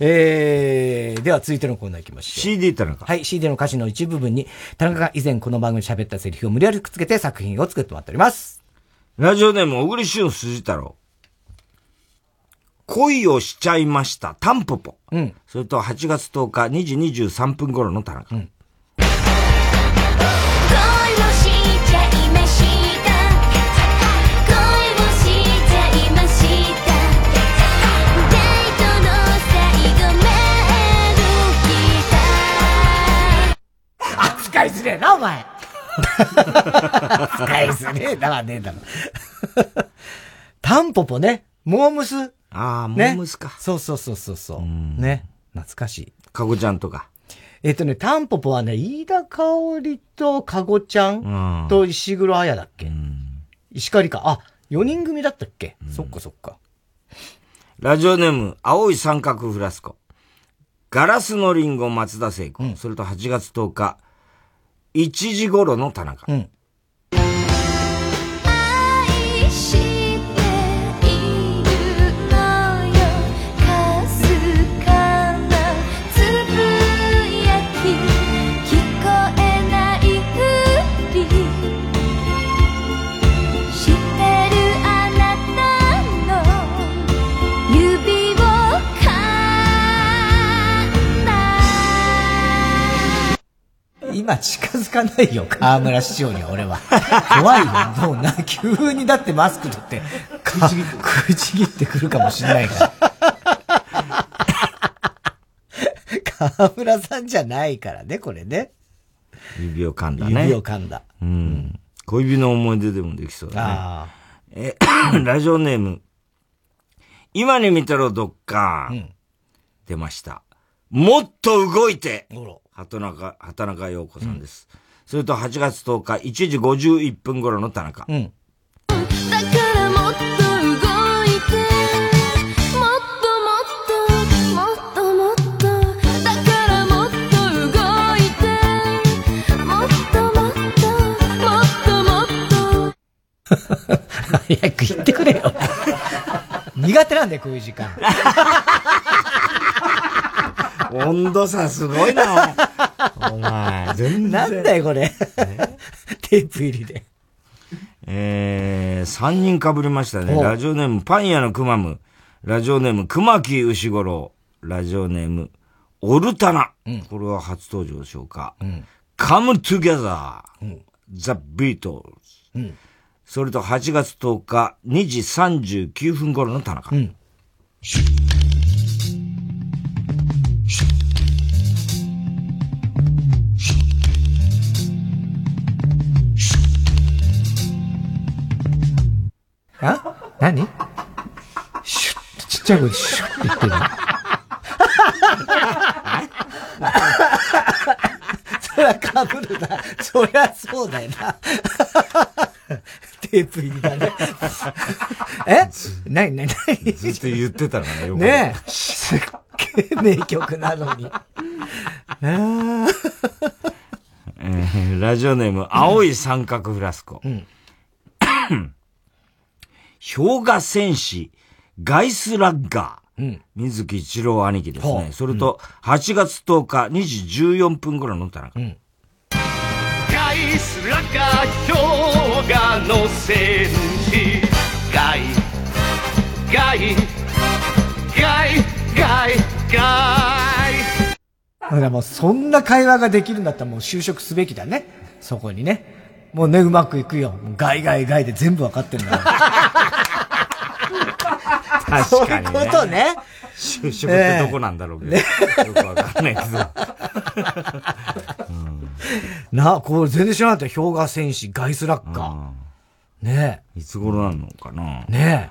えー、では続いてのコーナー行きましょう。CD 田中はい、CD の歌詞の一部分に、田中が以前この番組で喋ったセリフを無理やりくっつけて作品を作ってもらっております。ラジオネーム、小栗旬辻太郎。恋をしちゃいました、タンポポ。うん。それと8月10日2時23分頃の田中。うん。使いづれえな、お前。使いづれえなはねえだろ。タンポポね。モームス。ああ、モームスか。そうそうそうそうそう。ね。懐かしい。かごちゃんとか。えっとね、タンポポはね、飯田香織とかごちゃんと石黒彩だっけ、うん、石狩か。あ、4人組だったっけ、うん、そっかそっか。ラジオネーム、青い三角フラスコ。ガラスのリンゴ松田聖子。うん、それと8月10日、1時頃の田中。うん今近づかないよ、河村市長には俺は。怖いよ、もうな、急にだってマスク取って、食いちぎって、食いちぎってくるかもしれないから。河村さんじゃないからね、これね。指を噛んだね。指を噛んだ。うん。恋人の思い出でもできそうだね。え、ラジオネーム。今に見たろ、どっか。うん、出ました。もっと動いて畑中、畑中陽子さんです。うん、それと8月10日1時51分頃の田中。うん。だからもっと動いて、もっともっと、もっともっと、だからもっと動いて、もっともっと、もっともっと。早く言ってくれよ。苦手なんだよ、こういう時間。温度差すごいな、お前。全然。なんだよ、これ。テープ入りで。えー、三人被りましたね。ラジオネーム、パン屋のくまむ。ラジオネーム、熊木牛五郎。ラジオネーム、オルタナ。うん、これは初登場でしょうか。うん、Come Together、うん、The Beatles。うん、それと8月10日2時39分頃の田中。うんあ何？シュッ、ちっちゃい声でシュッって言ってるの？そりゃかぶるな。そりゃそうだよな。テープ入りだね。え？なになになにずっと言ってたのね、よく。ねえ。すっげえ名曲なのに。えー、ラジオネーム、青い三角フラスコ。うん氷河戦士、ガイスラッガー。うん、水木一郎兄貴ですね。それと、8月10日2時14分頃の田中。うん、ガイスラッガー氷河の戦士。ガイ、ガイ、ガイ、ガイ、ガイ。だからもうそんな会話ができるんだったらもう就職すべきだね。そこにね。もうね、うまくいくよ。ガイガイガイで全部わかってるんだから。確かに、ね、そういうことね。就職ってどこなんだろうけど。ね、よくわかんないけど。うん、な、これ全然知らなかった。氷河戦士、ガイスラッカー。ねえ。いつ頃なのかなね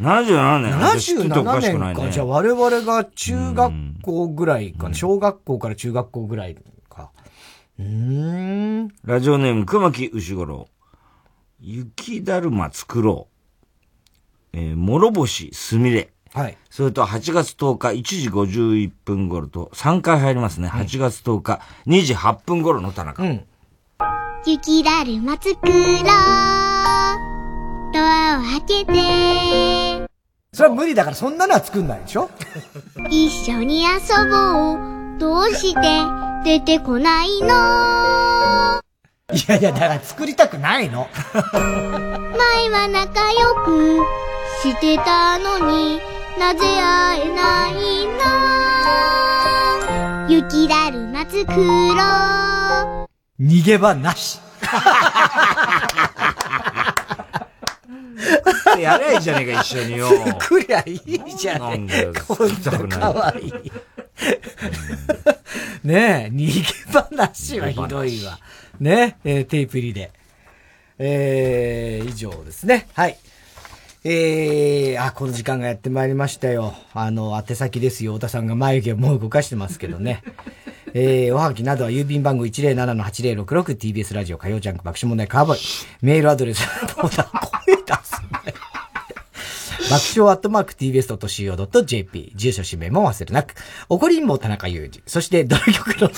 え。77年77年か。じゃあ我々が中学校ぐらいかな。小学校から中学校ぐらいか。うん。ラジオネーム、熊木牛五郎。雪だるま作ろう。えー、諸星すみれ。はい。それと8月10日1時51分頃と3回入りますね。8月10日2時8分頃の田中。うん。雪だるま作ろう。ドアを開けて。それは無理だからそんなのは作んないでしょ？一緒に遊ぼう。どうして？出てこないのいやいや、だから作りたくないの。前は仲良くしてたのになぜ会えないの雪だるま作ろう。逃げ場なし。やれゃいいじゃねえか、一緒によ。来りゃいいじゃねえなんだよ、こんなかわいい。ねえ、逃げ話はひどいわ。ねえ、テープ入りで。えー、以上ですね。はい。えー、あ、この時間がやってまいりましたよ。あの、宛先ですよ。太田さんが眉毛をもう動かしてますけどね。えー、おはがきなどは郵便番号 107-8066TBS ラジオ火曜ジャンク爆笑問題カーボーイ。メールアドレス、ボタン声出。爆笑アットマーク tbs.co.jp。住所氏名も忘れなく。怒りんぼ田中裕二。そして、ドラ曲の、い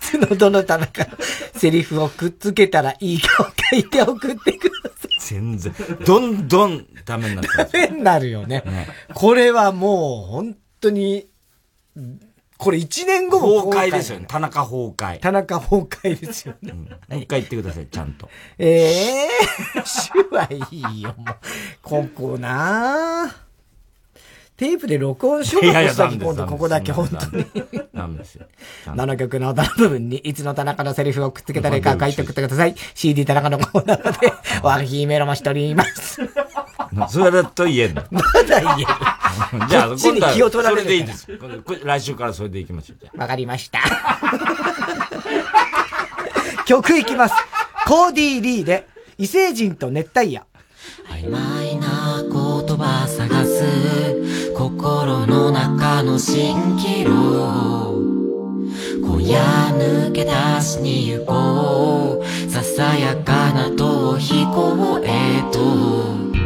つのどの田中セリフをくっつけたらいいかを書いて送ってください。全然。どんどんダメになってダメになるよね。ねこれはもう、本当に、これ1年後も崩壊ですよね。田中崩壊。田中崩壊ですよね。うん、もう一回言ってください、ちゃんと。ええー、手はいいよ、もう。ここなテープで録音しようか、今度ここだけ、本当に。なんですよ。7曲の歌の部分に、いつの田中のセリフをくっつけたらいいか書いて送ってください。CD 田中のコーナーで、おはぎメロマしております。それだと言えんの？まだ言える。じゃあ、今度はそれでいいです。来週からそれでいきましょう。わかりました。曲いきます。コーディー・リーで、異星人と熱帯夜。曖昧な言葉心の中の蜃気楼。小屋抜け出しに行こう。ささやかな逃避行へと。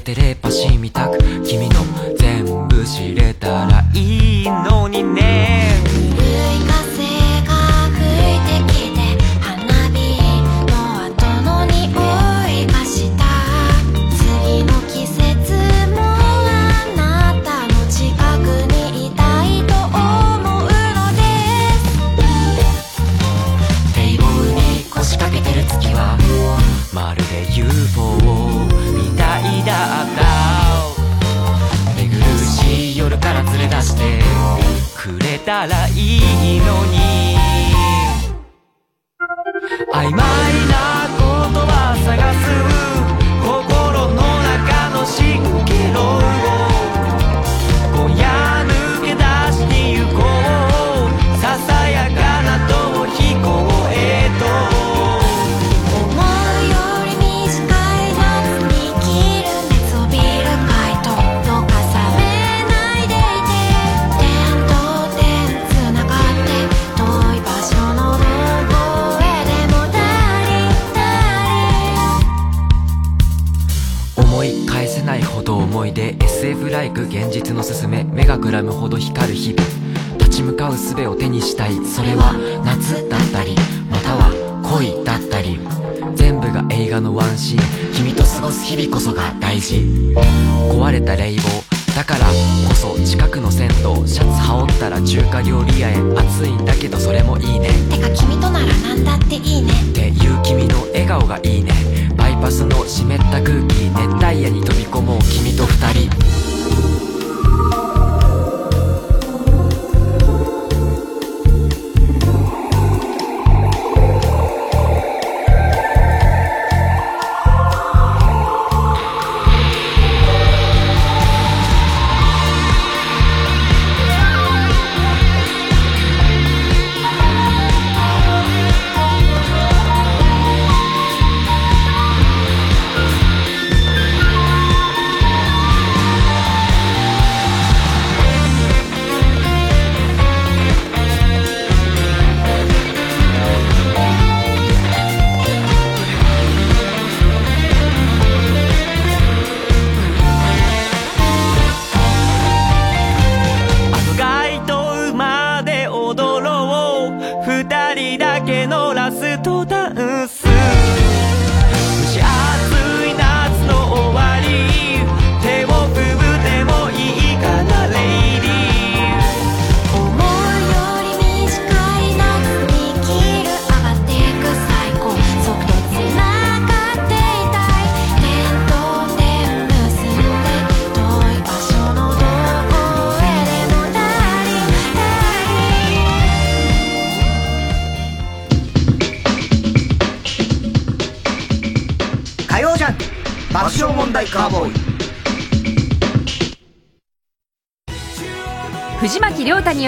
指先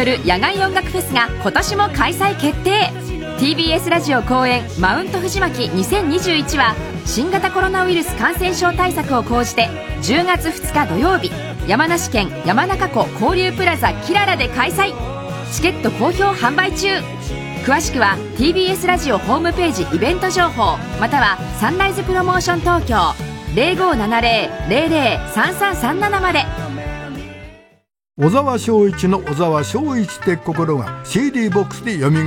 よる野外音楽フェスが今年も開催決定。TBS ラジオ公演「マウント藤巻2021」は新型コロナウイルス感染症対策を講じて10月2日土曜日山梨県山中湖交流プラザキララで開催。チケット好評販売中。詳しくは TBS ラジオホームページイベント情報またはサンライズプロモーション東京0570-003337まで。小沢昭一の小沢昭一って心が CD ボックスで蘇る。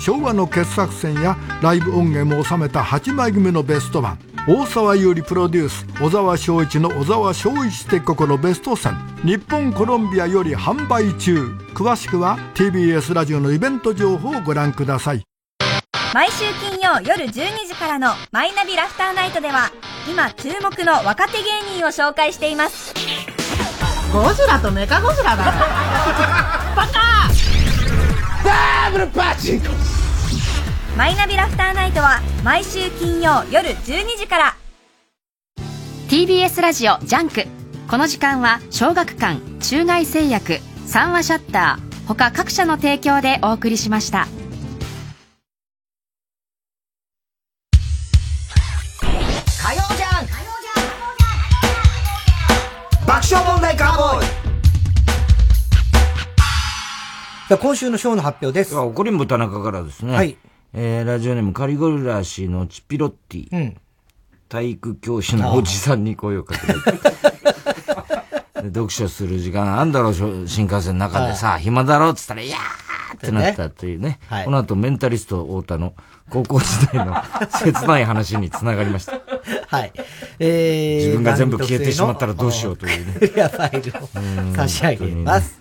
昭和の傑作選やライブ音源も収めた8枚組のベスト版。大沢優里プロデュース小沢昭一の小沢昭一って心ベスト戦日本コロンビアより販売中。詳しくは TBS ラジオのイベント情報をご覧ください。毎週金曜夜12時からのマイナビラフターナイトでは今注目の若手芸人を紹介しています。ゴジラとメカゴジラだよ。バカ！ダブルパチンコ。マイナビラフターナイトは毎週金曜夜12時から。TBS ラジオ JUNK。この時間は小学館中外製薬三和シャッター他各社の提供でお送りしました今週のショーの発表です。怒りんぼ田中からですね。はい。えー、ラジオネームカリゴリラ氏のチピロッティ。うん。体育教師のおじさんに声をかけて。で読書する時間あんだろう、新幹線の中でさ、はい暇だろっつったら、いやーってなったっていうね。はいこの後メンタリスト太田の高校時代の切ない話につながりました。はい。えー、自分が全部消えてしまったらどうしようというね。クリアファイルを差し上げます。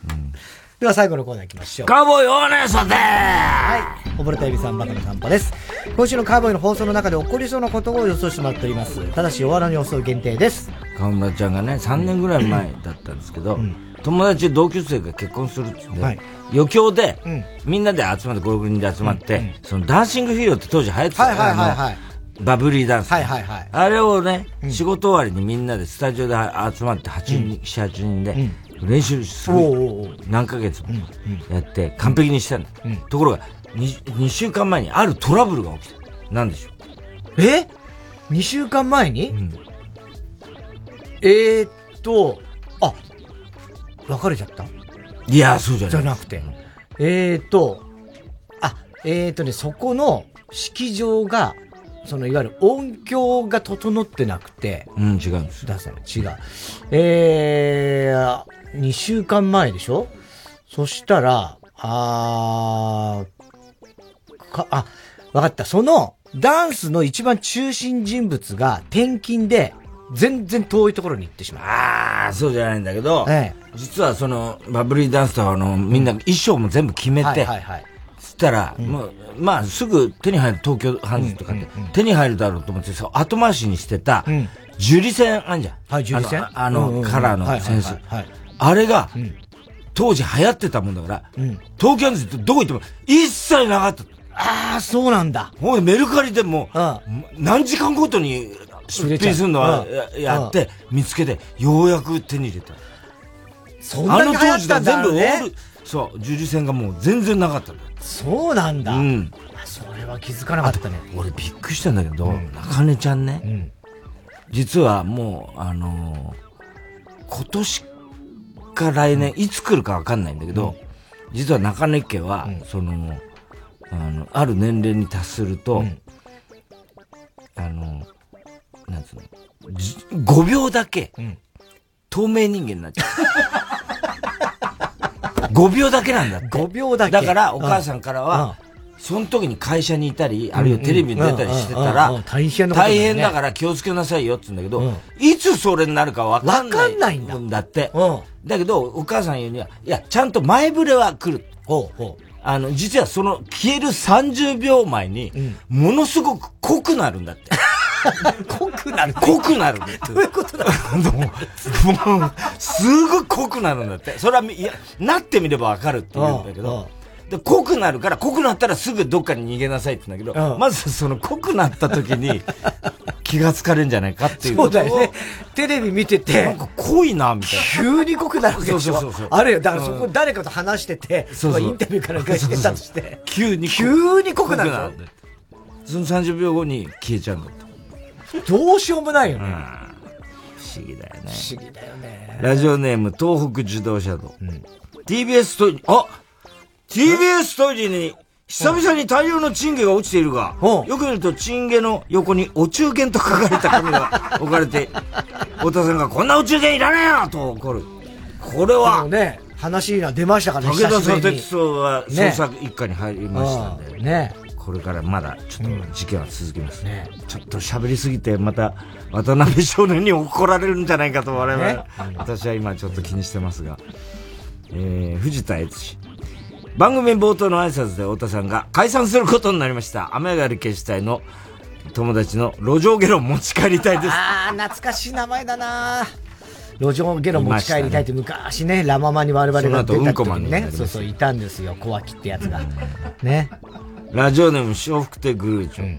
では最後のコーナー行きましょう。カーボーイオーネストでーはい。溺れたエビさんバカの散歩です。今週のカーボーイの放送の中で起こりそうなことを予想してもらっております。ただし、お笑いの予想限定です。河村ちゃんがね、3年ぐらい前だったんですけど、友達同級生が結婚するっつって、はい余興で、みんなで集まって、5、6人で集まって、そのダンシングフィールドって当時流行ってたはいはいはいはいバブリーダンス。はいはいはい。あれをね、仕事終わりにみんなでスタジオで集まって8人、7、8人で、練習する。何ヶ月もやって、完璧にしたんだ。ところが2、2週間前にあるトラブルが起きた。なんでしょう？え ?2 週間前に、えーっと、あ、別れちゃった？いや、そうじゃない。じゃなくて。えーっと、あ、えーっとね、そこの式場がそのいわゆる音響が整ってなくて。うん、違うんです。だせ違う。えー、2週間前でしょ？そしたら、あー、か、あ、わかった。その、ダンスの一番中心人物が転勤で、全然遠いところに行ってしまう。ああ、そうじゃないんだけど、実はその、バブリーダンスとあの、みんな衣装も全部決めて、はいはいはい。つったら、もう、まあ、すぐ手に入る東京ハンズとかって、手に入るだろうと思ってさ、後回しにしてた、樹里線あんじゃん。はい、樹里線あの、あのカラーのセンス。あれが、当時流行ってたもんだから、東京ってどこ行っても一切なかった。ああ、そうなんだ。ほいメルカリでも、何時間ごとに出品するのはやって、見つけて、ようやく手に入れた。そんなに流行ったんだねあの当時だ全部オール、そう、樹里線がもう全然なかったんだ。そうなんだ。うん。それは気づかなかったね。俺びっくりしたんだけど、中根ちゃんね、実はもう、あのー今年か来年、いつ来るかわかんないんだけど、実は中根家は、その、あの、ある年齢に達すると、あの、なんつうの、じ5秒だけ、透明人間になっちゃう。5秒だけなんだって。5秒だけ。だから、お母さんからは、その時に会社にいたり、あるいはテレビに出たりしてたら大変だから気をつけなさいよって言うんだけど、いつそれになるかわかんない。ないんだ。だって。だけど、お母さん言うには、いや、ちゃんと前触れは来る。あの、実はその消える30秒前に、ものすごく濃くなるんだって。濃くなる濃くなる。どういうことだ？もう、すごい濃くなるんだって。それは、いや、なってみればわかるって言うんだけど、で、濃くなるから、濃くなったらすぐどっかに逃げなさいって言うんだけど、まずその濃くなった時に 気がつかれるんじゃないかっていうそことをうだよね。テレビ見てて。なんか濃いな、みたいな。急に濃くなるわけでしょ。そうそうそうあるよ。だからそこ誰かと話してて、そうインタビューかなんかしてたとして。急に急に濃くなる濃んだその30秒後に消えちゃうんだって。どうしようもないよね。不思議だよね。不思議だよね。ラジオネーム、東北自動車道。TBS トイレ、あ !TBS トイレに、久々に大量のチンゲが落ちているが、よく見るとチンゲの横にお中元と書かれた紙が 置かれて、太田さんがこんなお中元いらねえよと怒る。これは、ね、話が出ましたからね、武田砂久しぶりに鉄道は捜査一課に入りましたんで、ね。これからまだちょっと事件は続きますね。ちょっと喋りすぎて、また渡辺少年に怒られるんじゃないかと我々、ね私は今ちょっと気にしてますが、えー、藤田悦司。番組冒頭の挨拶で太田さんが解散することになりました。雨上がり消したいの友達の路上ゲロ持ち帰りたいです。ああ、懐かしい名前だな路上ゲロ持ち帰りたいって昔ね、ラママに我々が出た時にねマンになりま、したそうそう、いたんですよ、小脇ってやつが。ね。ラジオネーム笑福亭グルーチョ。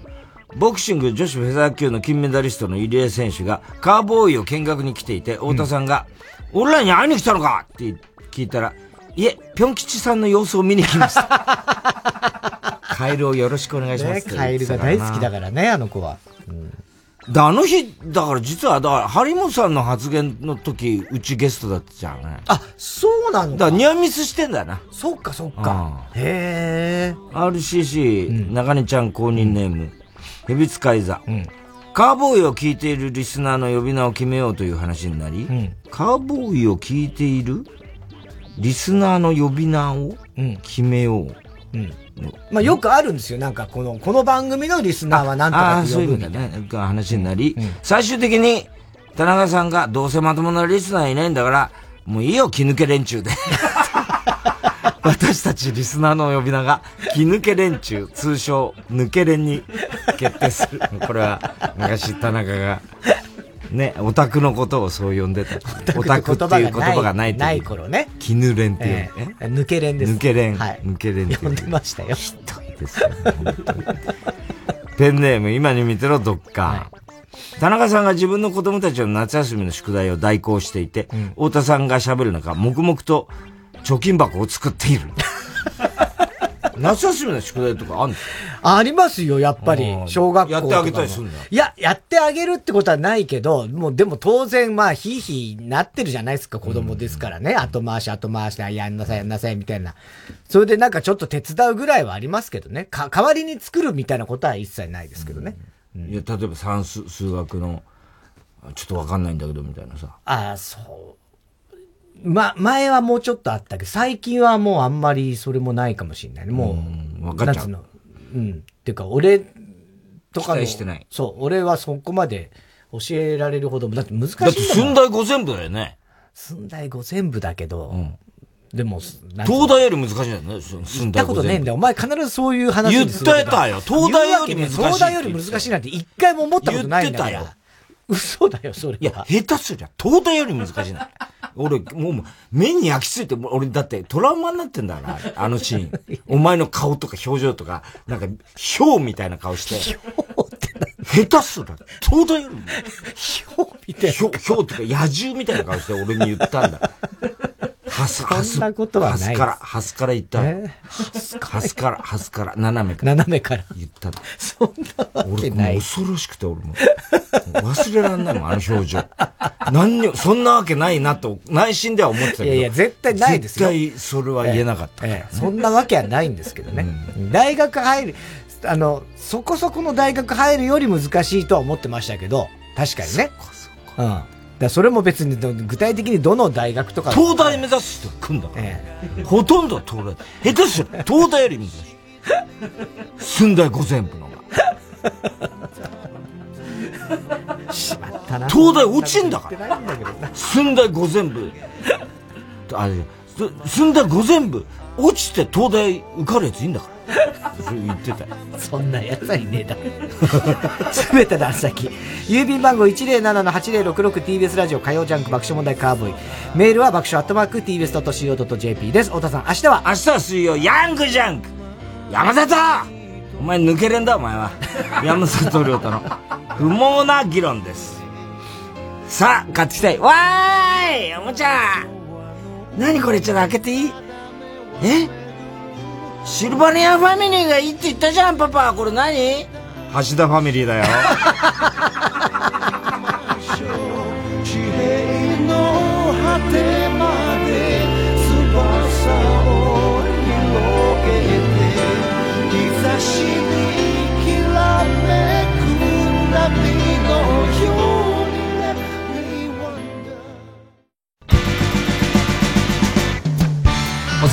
ボクシング女子フェザー級の金メダリストの入江選手がカーボーイを見学に来ていて、太田さんが、俺らに会いに来たのかって聞いたら、いえ、ぴょん吉さんの様子を見に来ました。カエルをよろしくお願いしますね、カエルが大好きだからね、あの子は。で、あの日、だから実は、だから、張本さんの発言の時、うちゲストだったじゃんね。あ、そうなんだ。だニアミスしてんだよな。そっかそっか。へえ。RCC、中根ちゃん公認ネーム、ヘビ使い座。カーボーイを聞いているリスナーの呼び名を決めようという話になり、カーボーイを聞いている？リスナーの呼び名を決めよう。まあよくあるんですよ。なんかこの、この番組のリスナーはなんとああ、かってそういう呼ぶみたいな。ね。が話になり、最終的に、田中さんが、どうせまともなリスナーいないんだから、もういいよ、気抜け連中で。私たちリスナーの呼び名が、気抜け連中、通称、抜け連に決定する。これは、昔田中が、ね、オタクのことをそう呼んでた。オタクっていう言葉がない時ない頃ね。気抜連っていう、ええ抜け連です。抜け連。はい。抜け連って呼んでましたよ。ひどいですよね、ペンネーム、今に見てろ、ドッカー。田中さんが自分の子供たちの夏休みの宿題を代行していて、太田さんが喋る中、黙々と貯金箱を作っている。夏休みの宿題とかあんの？ありますよ、やっぱり。小学校やってあげたりするんだ。いや、やってあげるってことはないけど、もうでも当然、まあ、ひいひいなってるじゃないですか、子供ですからね。後回し、後回し、あやんなさい、やんなさい、みたいな。それでなんかちょっと手伝うぐらいはありますけどね。か、代わりに作るみたいなことは一切ないですけどね。いや、例えば算数、数学の、ちょっとわかんないんだけど、みたいなさ。ああ、そう。ま、前はもうちょっとあったけど、最近はもうあんまりそれもないかもしれないね。もう、わかっちゃうの？うん。っていうか、俺とか期待してない。そう、俺はそこまで教えられるほども、だって難しいんだだって寸大五全部だよね。寸大五全部だけど、でも、東大より難しいんだよね、寸言ったことねえんだよ。お前必ずそういう話言ってたよ。東大より難しい。東大より難しいなんて一回も思ったことないんだから。言ってたよ。嘘だよ、それいや、下手すりゃ、東大より難しいな。俺、もう、目に焼き付いて、俺だってトラウマになってんだから、あのシーン。お前の顔とか表情とか、なんか、氷みたいな顔して。下手すりゃ、東大より氷みたいな。氷、氷とか野獣みたいな顔して俺に言ったんだ。ハス、ハス、そんなことはないハスから、ハスから言った。ハスから、ハスから、斜めから。斜めから。言ったの。そんなわけない。俺もう恐ろしくて、俺も。忘れらんないもん、あの表情。何にも、そんなわけないなと、内心では思ってたけど。いやいや、絶対ないですよ。絶対それは言えなかった。ええそんなわけはないんですけどね。大学入る、あの、そこそこの大学入るより難しいとは思ってましたけど、確かにね。うん。だそれも別にど、具体的にどの大学とか。東大目指す人来んだから。ほとんど東大。下手する東大より難しい。寸大五全部の。しまったな。東大落ちんだから。ら。ないんだけどな。寸大五全部。あれ、す寸大五全部、落ちて東大受かるやついいんだから。そう言ってたよ。そんなやつはいねえだろ。すべての先。郵便番号 107-8066TBS ラジオ火曜ジャンク爆笑問題カーボーイ。メールは爆笑アットマーク TBS.CO.JP です。太田さん、明日は？明日は水曜、ヤングジャンク山里お前抜けれんだ、お前は。山里亮太の不毛な議論です。さあ、買ってきたい。わーいおもちゃ何これちょっと開けていい？え？シルバニアファミリーがいいって言ったじゃん、パパ。これ何？橋田ファミリーだよ。地平の果て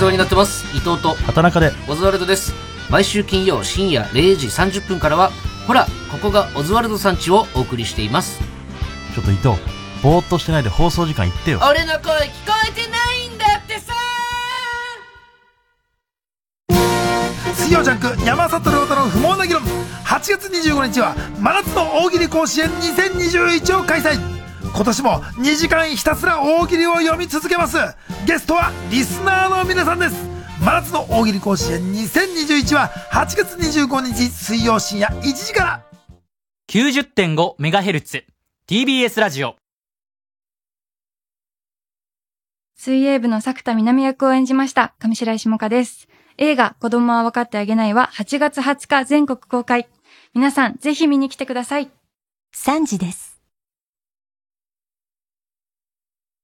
お世話になってます。伊藤と畑中で。オズワルドです。毎週金曜深夜0時30分からはほらここがオズワルドさんちをお送りしています。ちょっと伊藤ぼーっとしてないで放送時間言ってよ。俺の声聞こえてないんだってさ水曜ジャンク山里亮太の不毛な議論。8月25日は真夏の大喜利甲子園2021を開催今年も2時間ひたすら大喜利を読み続けますゲストはリスナーの皆さんです真夏の大喜利甲子園2021は8月25日水曜深夜1時から 90.5MHz TBS ラジオ水泳部の作田南役を演じました上白石萌歌です。映画子供は分かってあげないは8月20日全国公開。皆さんぜひ見に来てください。3時です。